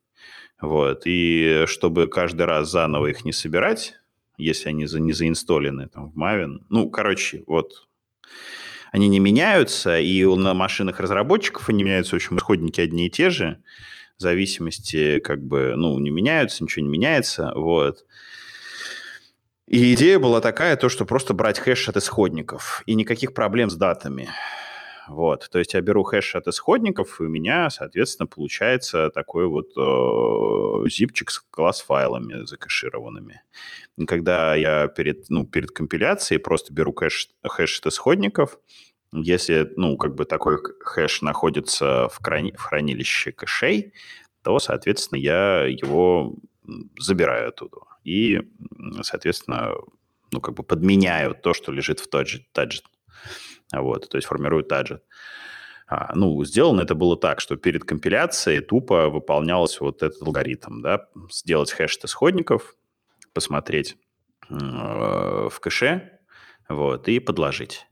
S1: вот, и чтобы каждый раз заново их не собирать, если они за, не заинсталлены там, в Maven. Ну, короче, вот они не меняются, и на машинах разработчиков они меняются, в общем, исходники одни и те же, зависимости как бы, ну, не меняются, ничего не меняется, вот. И идея была такая, то, что просто брать хэш от исходников, и никаких проблем с датами. Вот, то есть я беру хэш от исходников, и у меня, соответственно, получается такой вот э, зипчик с класс-файлами закэшированными. И когда я перед, ну, перед компиляцией просто беру кэш, хэш от исходников, если, ну, как бы такой хэш находится в, храни, в хранилище кэшей, то, соответственно, я его забираю оттуда. И, соответственно, ну, как бы подменяю то, что лежит в таджет. таджет. Вот, то есть формирую таджет. А, ну, сделано это было так, что перед компиляцией тупо выполнялся вот этот алгоритм, да, сделать хэш исходников, посмотреть э, в кэше, вот, и подложить.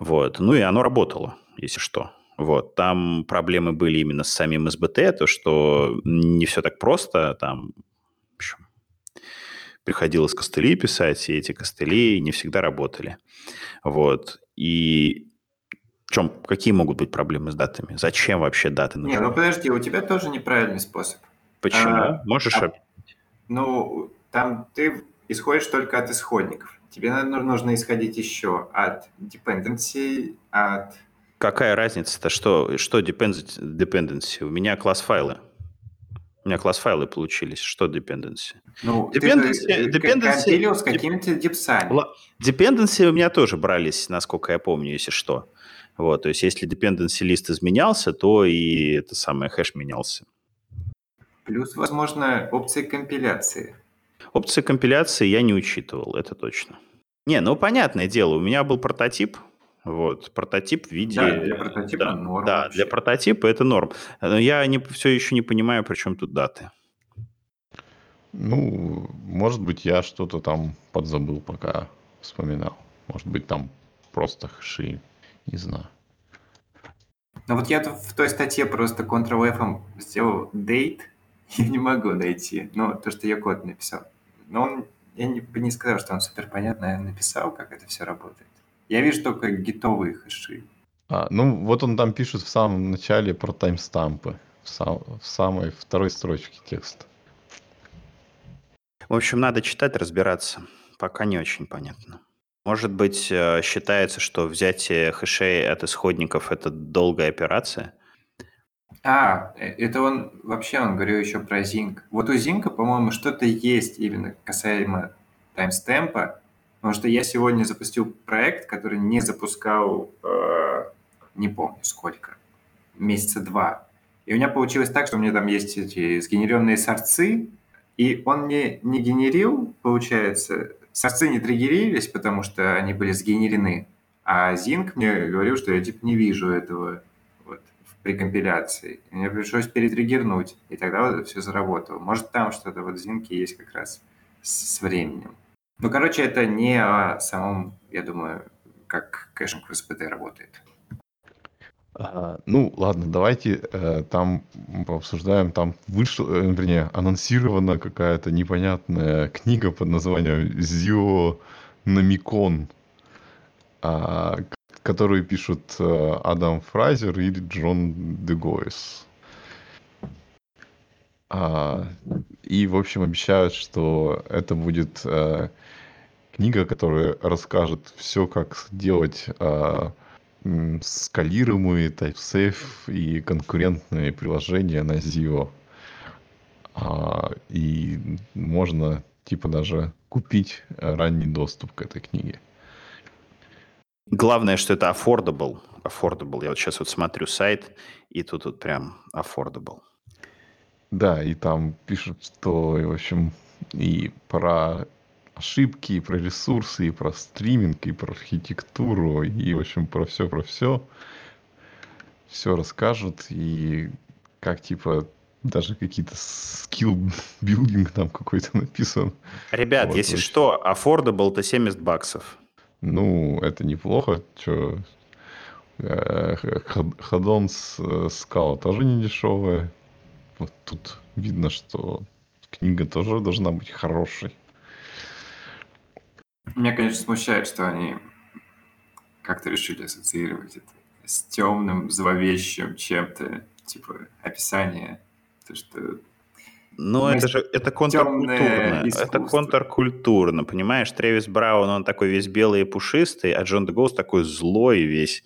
S1: Вот. Ну и оно работало, если что. Вот. Там проблемы были именно с самим СБТ, то, что не все так просто. Там, в общем, приходилось костыли писать, и эти костыли не всегда работали. Вот. И в чем, какие могут быть проблемы с датами? Зачем вообще даты
S4: нужны? Не, ну подожди, у тебя тоже неправильный способ.
S1: Почему? А, Можешь а,
S4: Ну, там ты исходишь только от исходников. Тебе нужно исходить еще от dependency, от...
S1: Какая разница-то? Что, что dependency? У меня класс-файлы. У меня класс-файлы получились. Что dependency?
S4: Ну, dependency, ты dependency, с какими-то дипсами.
S1: Dependency у меня тоже брались, насколько я помню, если что. Вот, то есть если dependency лист изменялся, то и это самое хэш менялся.
S4: Плюс, возможно, опции компиляции.
S1: Опции компиляции я не учитывал, это точно. Не, ну, понятное дело, у меня был прототип, вот, прототип в виде...
S4: Да, для прототипа да, норм.
S1: Да, вообще. для прототипа это норм. Но я не, все еще не понимаю, при чем тут даты.
S3: Ну, может быть, я что-то там подзабыл, пока вспоминал. Может быть, там просто хэши, не знаю.
S4: Ну вот я в той статье просто Ctrl-F сделал date, <laughs> я не могу найти, ну, то, что я код написал. Но он, я не, не сказал, что он супер понятно написал, как это все работает. Я вижу только гитовые хэши.
S3: А, ну, вот он там пишет в самом начале про таймстампы, в, сам, в самой второй строчке текста.
S1: В общем, надо читать, разбираться. Пока не очень понятно. Может быть, э, считается, что взятие хэшей от исходников – это долгая операция?
S4: А, э, это он, вообще он говорил еще про Zinc. Вот у Zinc, по-моему, что-то есть именно касаемо таймстемпа, потому что я сегодня запустил проект, который не запускал, э, не помню сколько, месяца два. И у меня получилось так, что у меня там есть эти сгенеренные сорцы, и он мне не генерил, получается, сорцы не триггерились, потому что они были сгенерены, а Zinc мне говорил, что я типа не вижу этого при компиляции. И мне пришлось перетриггернуть, и тогда вот все заработало. Может, там что-то вот в Зинке есть как раз с, временем. Ну, короче, это не о самом, я думаю, как caching в SBT работает.
S3: А, ну, ладно, давайте э, там пообсуждаем. Там вышла, э, вернее, анонсирована какая-то непонятная книга под названием «Zionomicon», а, которую пишут э, Адам Фрейзер и Джон Де Гоес. А, и, в общем, обещают, что это будет э, книга, которая расскажет все, как сделать э, скалируемые тайпсейф и конкурентные приложения на Zio. А, и можно типа даже купить ранний доступ к этой книге.
S1: Главное, что это affordable. Affordable. Я вот сейчас вот смотрю сайт, и тут вот прям affordable.
S3: Да, и там пишут, что, в общем, и про ошибки, и про ресурсы, и про стриминг, и про архитектуру, и, в общем, про все, про все. Все расскажут, и как, типа, даже какие-то скилл билдинг там какой-то <laughs> написан.
S1: Ребят, вот, если что, affordable-то 70 баксов.
S3: Ну, это неплохо. Че, Ходонс э, скала тоже не дешевая. Вот тут видно, что книга тоже должна быть хорошей.
S4: Меня, конечно, смущает, что они как-то решили ассоциировать это с темным, зловещим чем-то, типа описание, то, что
S1: ну, это же это контркультурно. Это контркультурно, понимаешь? Тревис Браун, он такой весь белый и пушистый, а Джон Дегоус такой злой весь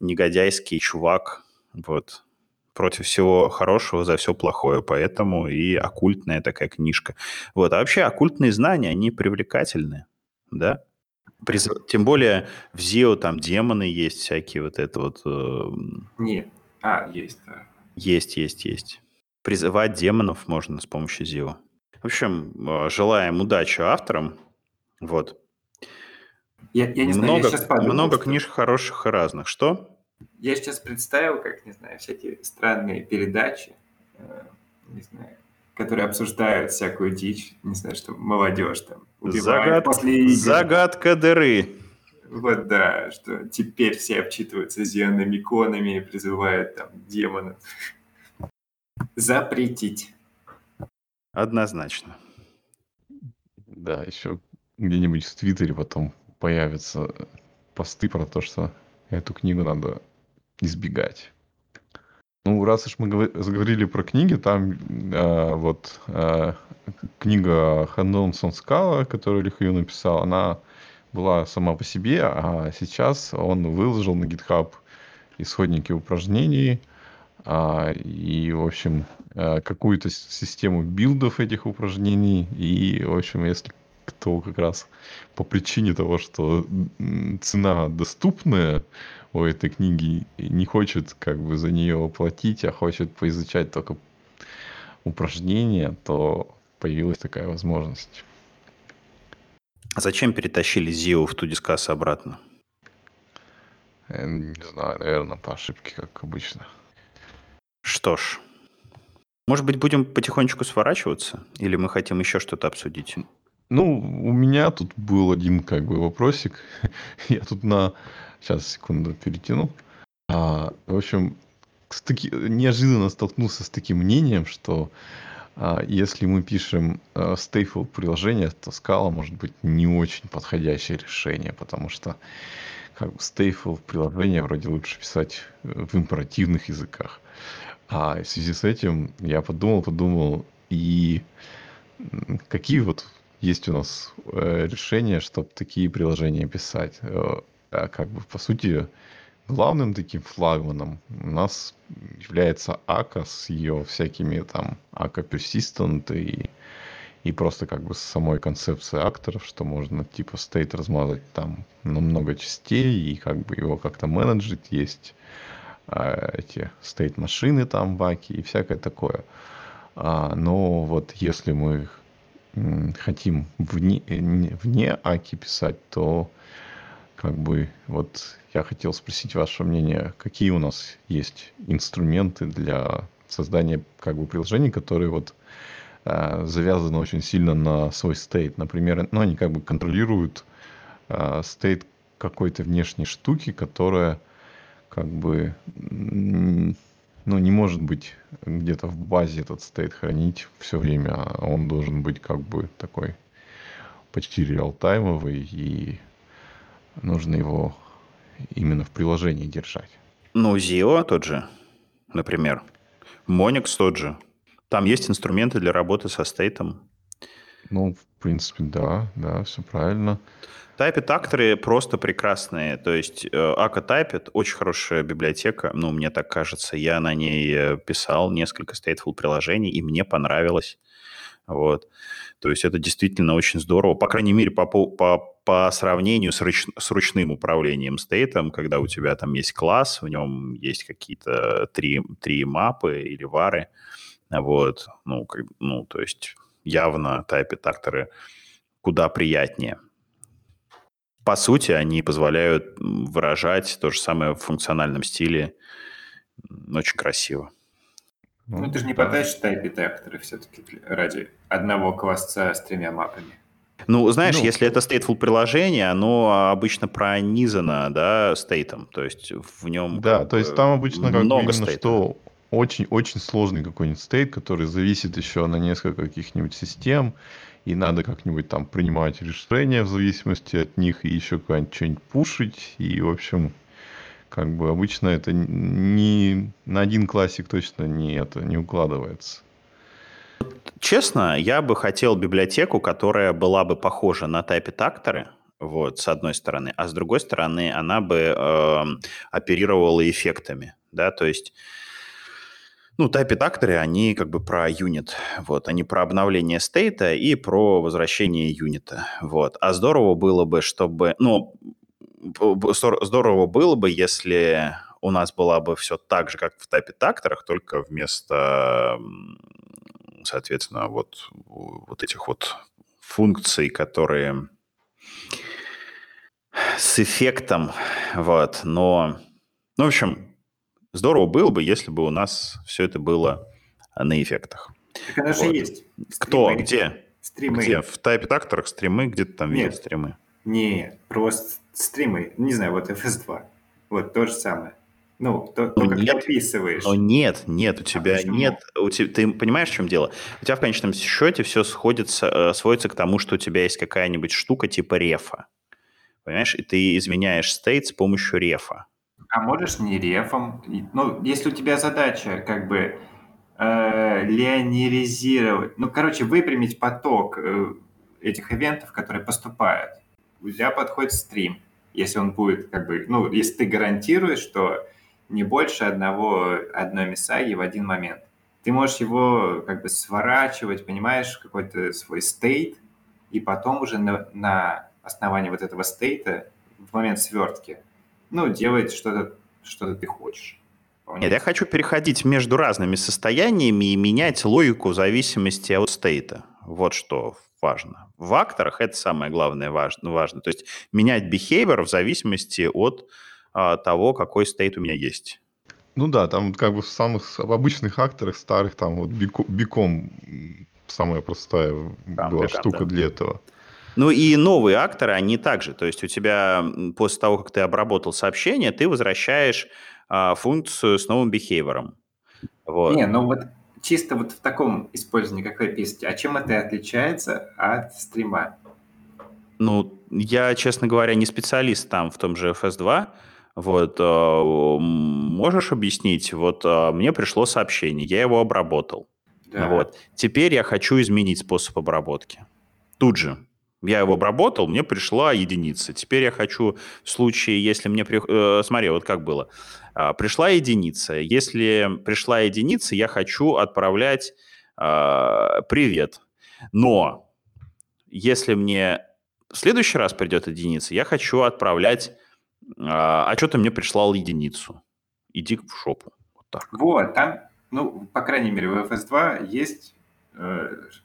S1: негодяйский чувак. Вот против всего хорошего за все плохое, поэтому и оккультная такая книжка. Вот, а вообще оккультные знания, они привлекательны, да? Приз... Тем более в Зио там демоны есть всякие, вот это вот... Э...
S4: Нет, а, есть, да.
S1: Есть, есть, есть. Призывать демонов можно с помощью Зио. В общем, э, желаем удачи авторам. Вот.
S4: Я, я не
S1: много,
S4: знаю, я подумал,
S1: много книжек хороших и разных. Что?
S4: Я сейчас представил, как, не знаю, всякие странные передачи, э, не знаю, которые обсуждают всякую дичь, не знаю, что молодежь там
S1: убивает Загад... после игр. Загадка дыры.
S4: Вот да, что теперь все обчитываются зелеными иконами и призывают там демонов. Запретить.
S1: Однозначно.
S3: Да, еще где-нибудь в Твиттере потом появятся посты про то, что Эту книгу надо избегать. Ну, раз уж мы заговорили про книги, там э, вот э, книга Ханон Сонскала, которую Лихаю написал, она была сама по себе, а сейчас он выложил на GitHub исходники упражнений и, в общем, э, какую-то систему билдов этих упражнений. И, в общем, если кто как раз по причине того, что цена доступная у этой книги, не хочет как бы за нее платить, а хочет поизучать только упражнения, то появилась такая возможность.
S1: А зачем перетащили Зио в Тудискас обратно?
S3: Я не знаю, наверное, по ошибке, как обычно.
S1: Что ж, может быть, будем потихонечку сворачиваться? Или мы хотим еще что-то обсудить?
S3: Ну, у меня тут был один как бы вопросик. <laughs> Я тут на... Сейчас, секунду, перетяну. А, в общем, таки... неожиданно столкнулся с таким мнением, что а, если мы пишем а, stateful приложение, то Scala может быть не очень подходящее решение, потому что как бы stateful приложение вроде лучше писать в императивных языках. А в связи с этим я подумал, подумал, и какие вот есть у нас э, решение, чтобы такие приложения писать. Э, а как бы, по сути, главным таким флагманом у нас является АКА с ее всякими там АКА Persistent и, и просто как бы с самой концепцией акторов, что можно типа стейт размазать там на много частей и как бы его как-то менеджить. Есть эти стейт машины там, баки и всякое такое. А, но вот если мы хотим вне, вне Аки писать, то как бы вот я хотел спросить ваше мнение, какие у нас есть инструменты для создания как бы приложений, которые вот э, завязаны очень сильно на свой стейт. Например, ну, они как бы контролируют э, стейт какой-то внешней штуки, которая как бы ну, не может быть где-то в базе этот стейт хранить все время, а он должен быть как бы такой почти реалтаймовый, и нужно его именно в приложении держать.
S1: Ну, Zio тот же, например. Monix тот же. Там есть инструменты для работы со стейтом.
S3: Ну, в принципе, да, да, все правильно.
S1: Typed акторы просто прекрасные. То есть э, Aka Typed очень хорошая библиотека, ну, мне так кажется. Я на ней э, писал несколько stateful приложений, и мне понравилось. Вот. То есть это действительно очень здорово. По крайней мере, по, по, по сравнению с, руч, с ручным управлением стейтом, когда у тебя там есть класс, в нем есть какие-то три, три мапы или вары. Вот. Ну, как, ну, то есть явно typed акторы куда приятнее по сути, они позволяют выражать то же самое в функциональном стиле. Очень красиво.
S4: Ну, ну ты же не да. пытаешься тайп детекторы все-таки ради одного класса с тремя мапами.
S1: Ну, знаешь, ну, если это stateful приложение, оно обычно пронизано, да, стейтом, то есть в нем
S3: Да, то есть там обычно как много именно что очень-очень сложный какой-нибудь стейт, который зависит еще на несколько каких-нибудь систем, и надо как-нибудь там принимать решения в зависимости от них, и еще куда-нибудь что-нибудь пушить, и, в общем, как бы обычно это не на один классик точно не это не укладывается.
S1: Честно, я бы хотел библиотеку, которая была бы похожа на тайпе-такторы, вот, с одной стороны, а с другой стороны, она бы э, оперировала эффектами, да, то есть ну, тайпе-такторы, они как бы про юнит, вот, они про обновление стейта и про возвращение юнита, вот. А здорово было бы, чтобы, ну, здорово было бы, если у нас была бы все так же, как в тайпе-такторах, только вместо, соответственно, вот, вот этих вот функций, которые с эффектом, вот, но, ну, в общем, здорово было бы, если бы у нас все это было на эффектах.
S4: Так это вот. же есть.
S1: Кто? Где?
S4: Стримы.
S1: Где? В тайпе-такторах стримы? Где-то там
S4: Нет.
S1: видят стримы?
S4: Не, просто стримы. Не знаю, вот FS2. Вот то же самое. Ну, то,
S1: Ну,
S4: только ты
S1: нет.
S4: описываешь.
S1: Но нет, нет, у тебя
S4: почему?
S1: нет. У тебя, ты понимаешь, в чем дело? У тебя в конечном счете все сходится, э, сводится к тому, что у тебя есть какая-нибудь штука типа рефа. Понимаешь? И ты изменяешь стейт с помощью рефа.
S4: А можешь не рефом. Ну, если у тебя задача как бы э, лионеризировать, ну, короче, выпрямить поток э, этих ивентов, которые поступают, у тебя подходит стрим. Если он будет как бы, ну, если ты гарантируешь, что не больше одного, одной мисаги в один момент. Ты можешь его как бы сворачивать, понимаешь, какой-то свой стейт, и потом уже на, на основании вот этого стейта в момент свертки, ну, делать что-то, что ты хочешь.
S1: Нет, я хочу переходить между разными состояниями и менять логику в зависимости от стейта. Вот что важно. В акторах это самое главное важно. важно. То есть менять behavior в зависимости от а, того, какой стейт у меня есть.
S3: Ну да, там как бы в самых в обычных акторах старых там вот бико- биком самая простая
S1: Там,
S3: была
S1: биком,
S3: штука
S1: да.
S3: для этого.
S1: Ну и новые акторы, они также. То есть у тебя после того, как ты обработал сообщение, ты возвращаешь а, функцию с новым behavior. Вот.
S4: Не, ну вот чисто вот в таком использовании, как вы пишете, а чем это отличается от стрима?
S1: Ну, я, честно говоря, не специалист там в том же FS2. Вот, м, можешь объяснить? Вот э, мне пришло сообщение, я его обработал.
S4: Да.
S1: Вот. Теперь я хочу изменить способ обработки. Тут же. Я его обработал, мне пришла единица. Теперь я хочу в случае, если мне... при- э, смотри, вот как было. А, пришла единица. Если пришла единица, я хочу отправлять а, привет. Но если мне в следующий раз придет единица, я хочу отправлять... А, а что ты мне прислал единицу? Иди в шопу. Вот так.
S4: Вот, там, ну, по крайней мере, в FS2 есть э,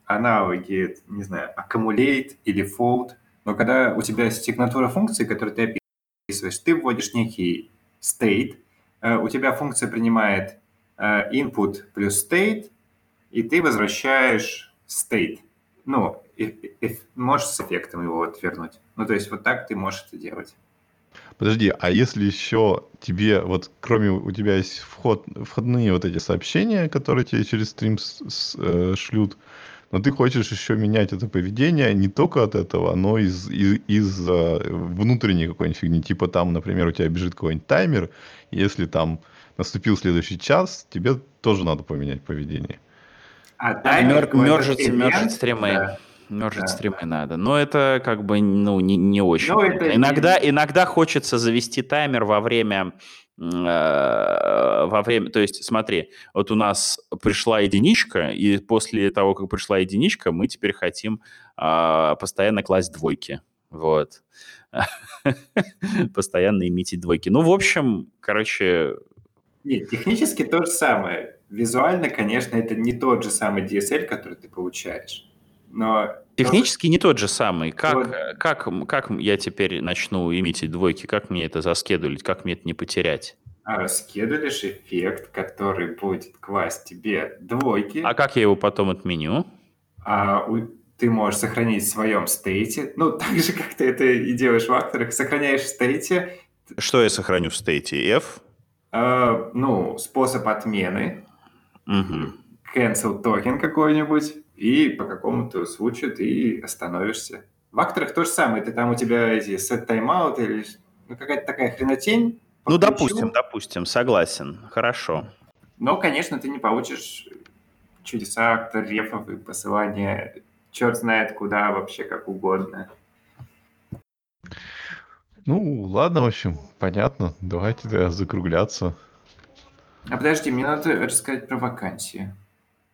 S4: аналоги, не знаю, accumulate или fold, но когда у тебя сигнатура функции, которую ты описываешь, ты вводишь некий state, э, у тебя функция принимает э, input плюс state, и ты возвращаешь state. Ну, и- и- можешь с эффектом его вот вернуть. Ну, то есть вот так ты можешь это делать.
S3: Подожди, а если еще тебе, вот кроме у тебя есть вход, входные вот эти сообщения, которые тебе через стрим с- с- э, шлют, но ты хочешь еще менять это поведение не только от этого, но из, из, из э, внутренней какой-нибудь фигни. Типа там, например, у тебя бежит какой-нибудь таймер, если там наступил следующий час, тебе тоже надо поменять поведение.
S4: А
S1: Мер-
S4: таймер event,
S1: мержить стримы.
S4: да.
S1: Мержить
S4: Да.
S1: стримы надо. Но это как бы ну, не, не очень.
S4: Это
S1: иногда, иногда хочется завести таймер во время... э, во время, то есть, смотри, вот у нас пришла единичка, и после того, как пришла единичка, мы теперь хотим а, постоянно класть двойки. Вот. <laughs> Постоянно имитить двойки. Ну, в общем, короче,
S4: Нет, технически то же самое. Визуально, конечно, это не тот же самый DSL, который ты получаешь. Но
S1: Технически не тот же самый. Как,
S4: Вот.
S1: как, как я теперь начну имитить двойки? Как мне это заскедулить? Как мне это не потерять?
S4: а, скидываешь эффект, который будет класть тебе двойки,
S1: А как я его потом отменю?
S4: а у- ты можешь сохранить в своем стейте. Ну, так же, как ты это и делаешь в акторах. Сохраняешь в стейте,
S1: Что я сохраню в стейте? F?
S4: а, ну, способ отмены,
S1: Мгм.
S4: cancel токен какой-нибудь, и по какому-то случаю ты остановишься. В акторах то же самое. Ты там у тебя эти set timeout или ну, какая-то такая хренотень.
S1: Ну, допустим, допустим, согласен. Хорошо.
S4: Но, конечно, ты не получишь чудеса актор рефов и посылания черт знает куда, вообще как угодно.
S3: Ну, ладно, в общем, понятно. Давайте тогда закругляться.
S4: А подожди, мне надо рассказать про вакансии.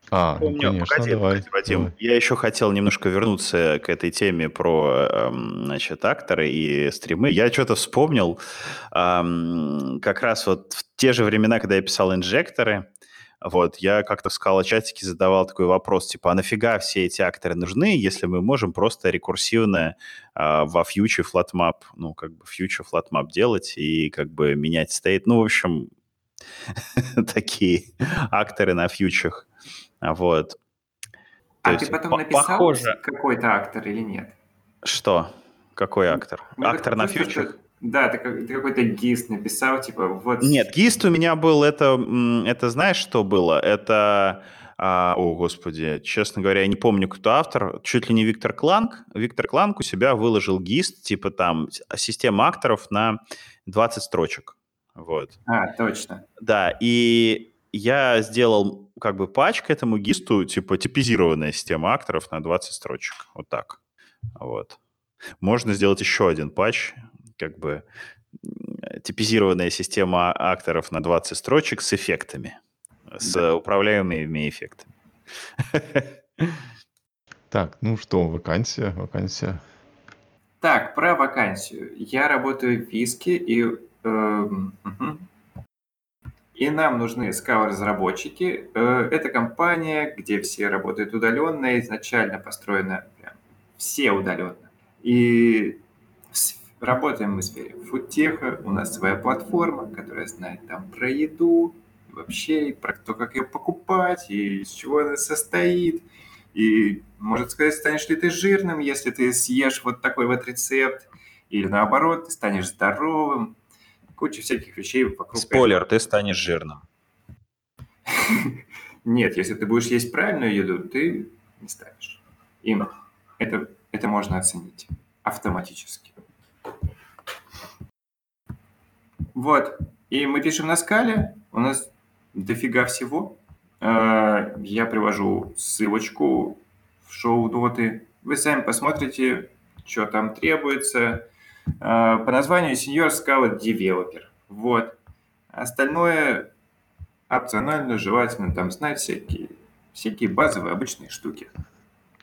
S3: А, ну, конечно, погоди, давай, погоди,
S1: Вадим. Давай. Я еще хотел немножко вернуться к этой теме про, эм, значит, акторы и стримы. Я что-то вспомнил как раз вот в те же времена, когда я писал инжекторы, вот, я как-то в Scala -чатике задавал такой вопрос, типа, а нафига все эти акторы нужны, если мы можем просто рекурсивно э, во future flatMap, ну, как бы future flatMap делать и как бы менять стейт. Ну, в общем, <laughs> такие акторы на фьючах. Вот.
S4: А ты потом написал какой-то актор или нет?
S1: Что? Какой актор? Актор на фьючах?
S4: Да, ты, ты какой-то гист написал, типа, вот...
S1: Нет, гист у меня был, это, это знаешь, что было? Это, а, о, господи, честно говоря, я не помню, кто автор, чуть ли не Виктор Кланк. Виктор Кланк у себя выложил гист, типа там, система акторов на 20 строчек. Вот.
S4: А, точно.
S1: Да, и я сделал как бы патч к этому гисту, типа типизированная система акторов на 20 строчек. Вот так. Вот. Можно сделать еще один патч, как бы типизированная система акторов на 20 строчек с эффектами, с да. управляемыми эффектами. <laughs>
S3: Так, ну что, вакансия, вакансия.
S4: Так, про вакансию. Я работаю в Виске, и, э, угу. И нам нужны скал-разработчики. Э, это компания, где все работают удаленно, изначально построена прям все удаленно. И Работаем мы в сфере фудтеха, у нас своя платформа, которая знает там про еду, вообще про то, как ее покупать, и из чего она состоит. И может сказать, станешь ли ты жирным, если ты съешь вот такой вот рецепт, или наоборот, ты станешь здоровым. Куча всяких вещей вокруг.
S1: Спойлер, этого. ты станешь жирным. <laughs>
S4: Нет, если ты будешь есть правильную еду, ты не станешь. И это, это можно оценить автоматически. Вот. И мы пишем на скале, у нас дофига всего. Э, я привожу ссылочку в шоу-доты. Вы сами посмотрите, что там требуется. Э, по названию Senior Scala Developer. Вот. Остальное опционально, желательно там знать всякие, всякие базовые обычные штуки.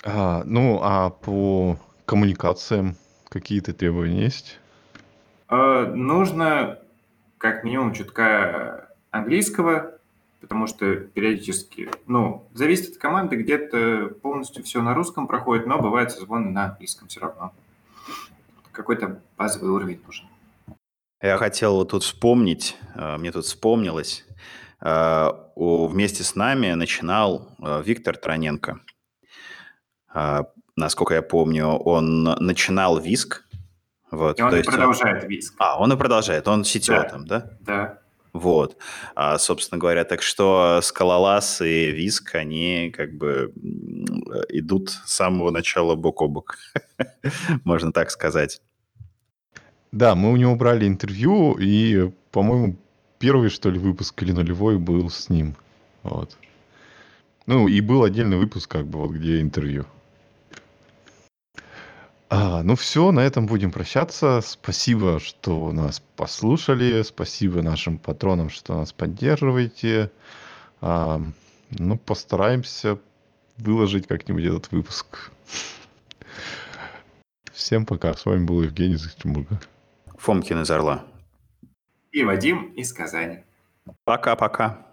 S3: А, ну, а по коммуникациям какие-то требования есть?
S4: Э, нужно как минимум чутка английского, потому что периодически, ну, зависит от команды, где-то полностью все на русском проходит, но бывает созвон на английском все равно. Какой-то базовый уровень нужен.
S1: Я хотел вот тут вспомнить, э, мне тут вспомнилось, э, вместе с нами начинал Виктор Троненко. Насколько я помню, он начинал ВИСК,
S4: вот, и он и продолжает он... виск.
S1: А, он и продолжает, он сетевой да. там, да?
S4: Да.
S1: Вот, а, собственно говоря, так что скалолаз и виск, они как бы идут с самого начала бок о бок, <laughs> можно так сказать.
S3: Да, мы у него брали интервью, и, по-моему, первый, что ли, выпуск или нулевой был с ним. Вот. Ну, и был отдельный выпуск, как бы, вот где интервью. А, ну все, на этом будем прощаться. Спасибо, что нас послушали. Спасибо нашим патронам, что нас поддерживаете. А, ну, постараемся выложить как-нибудь этот выпуск. Всем пока. С вами был Евгений из Екатеринбурга.
S1: Фомкин из Орла.
S4: И Вадим из Казани.
S1: Пока-пока.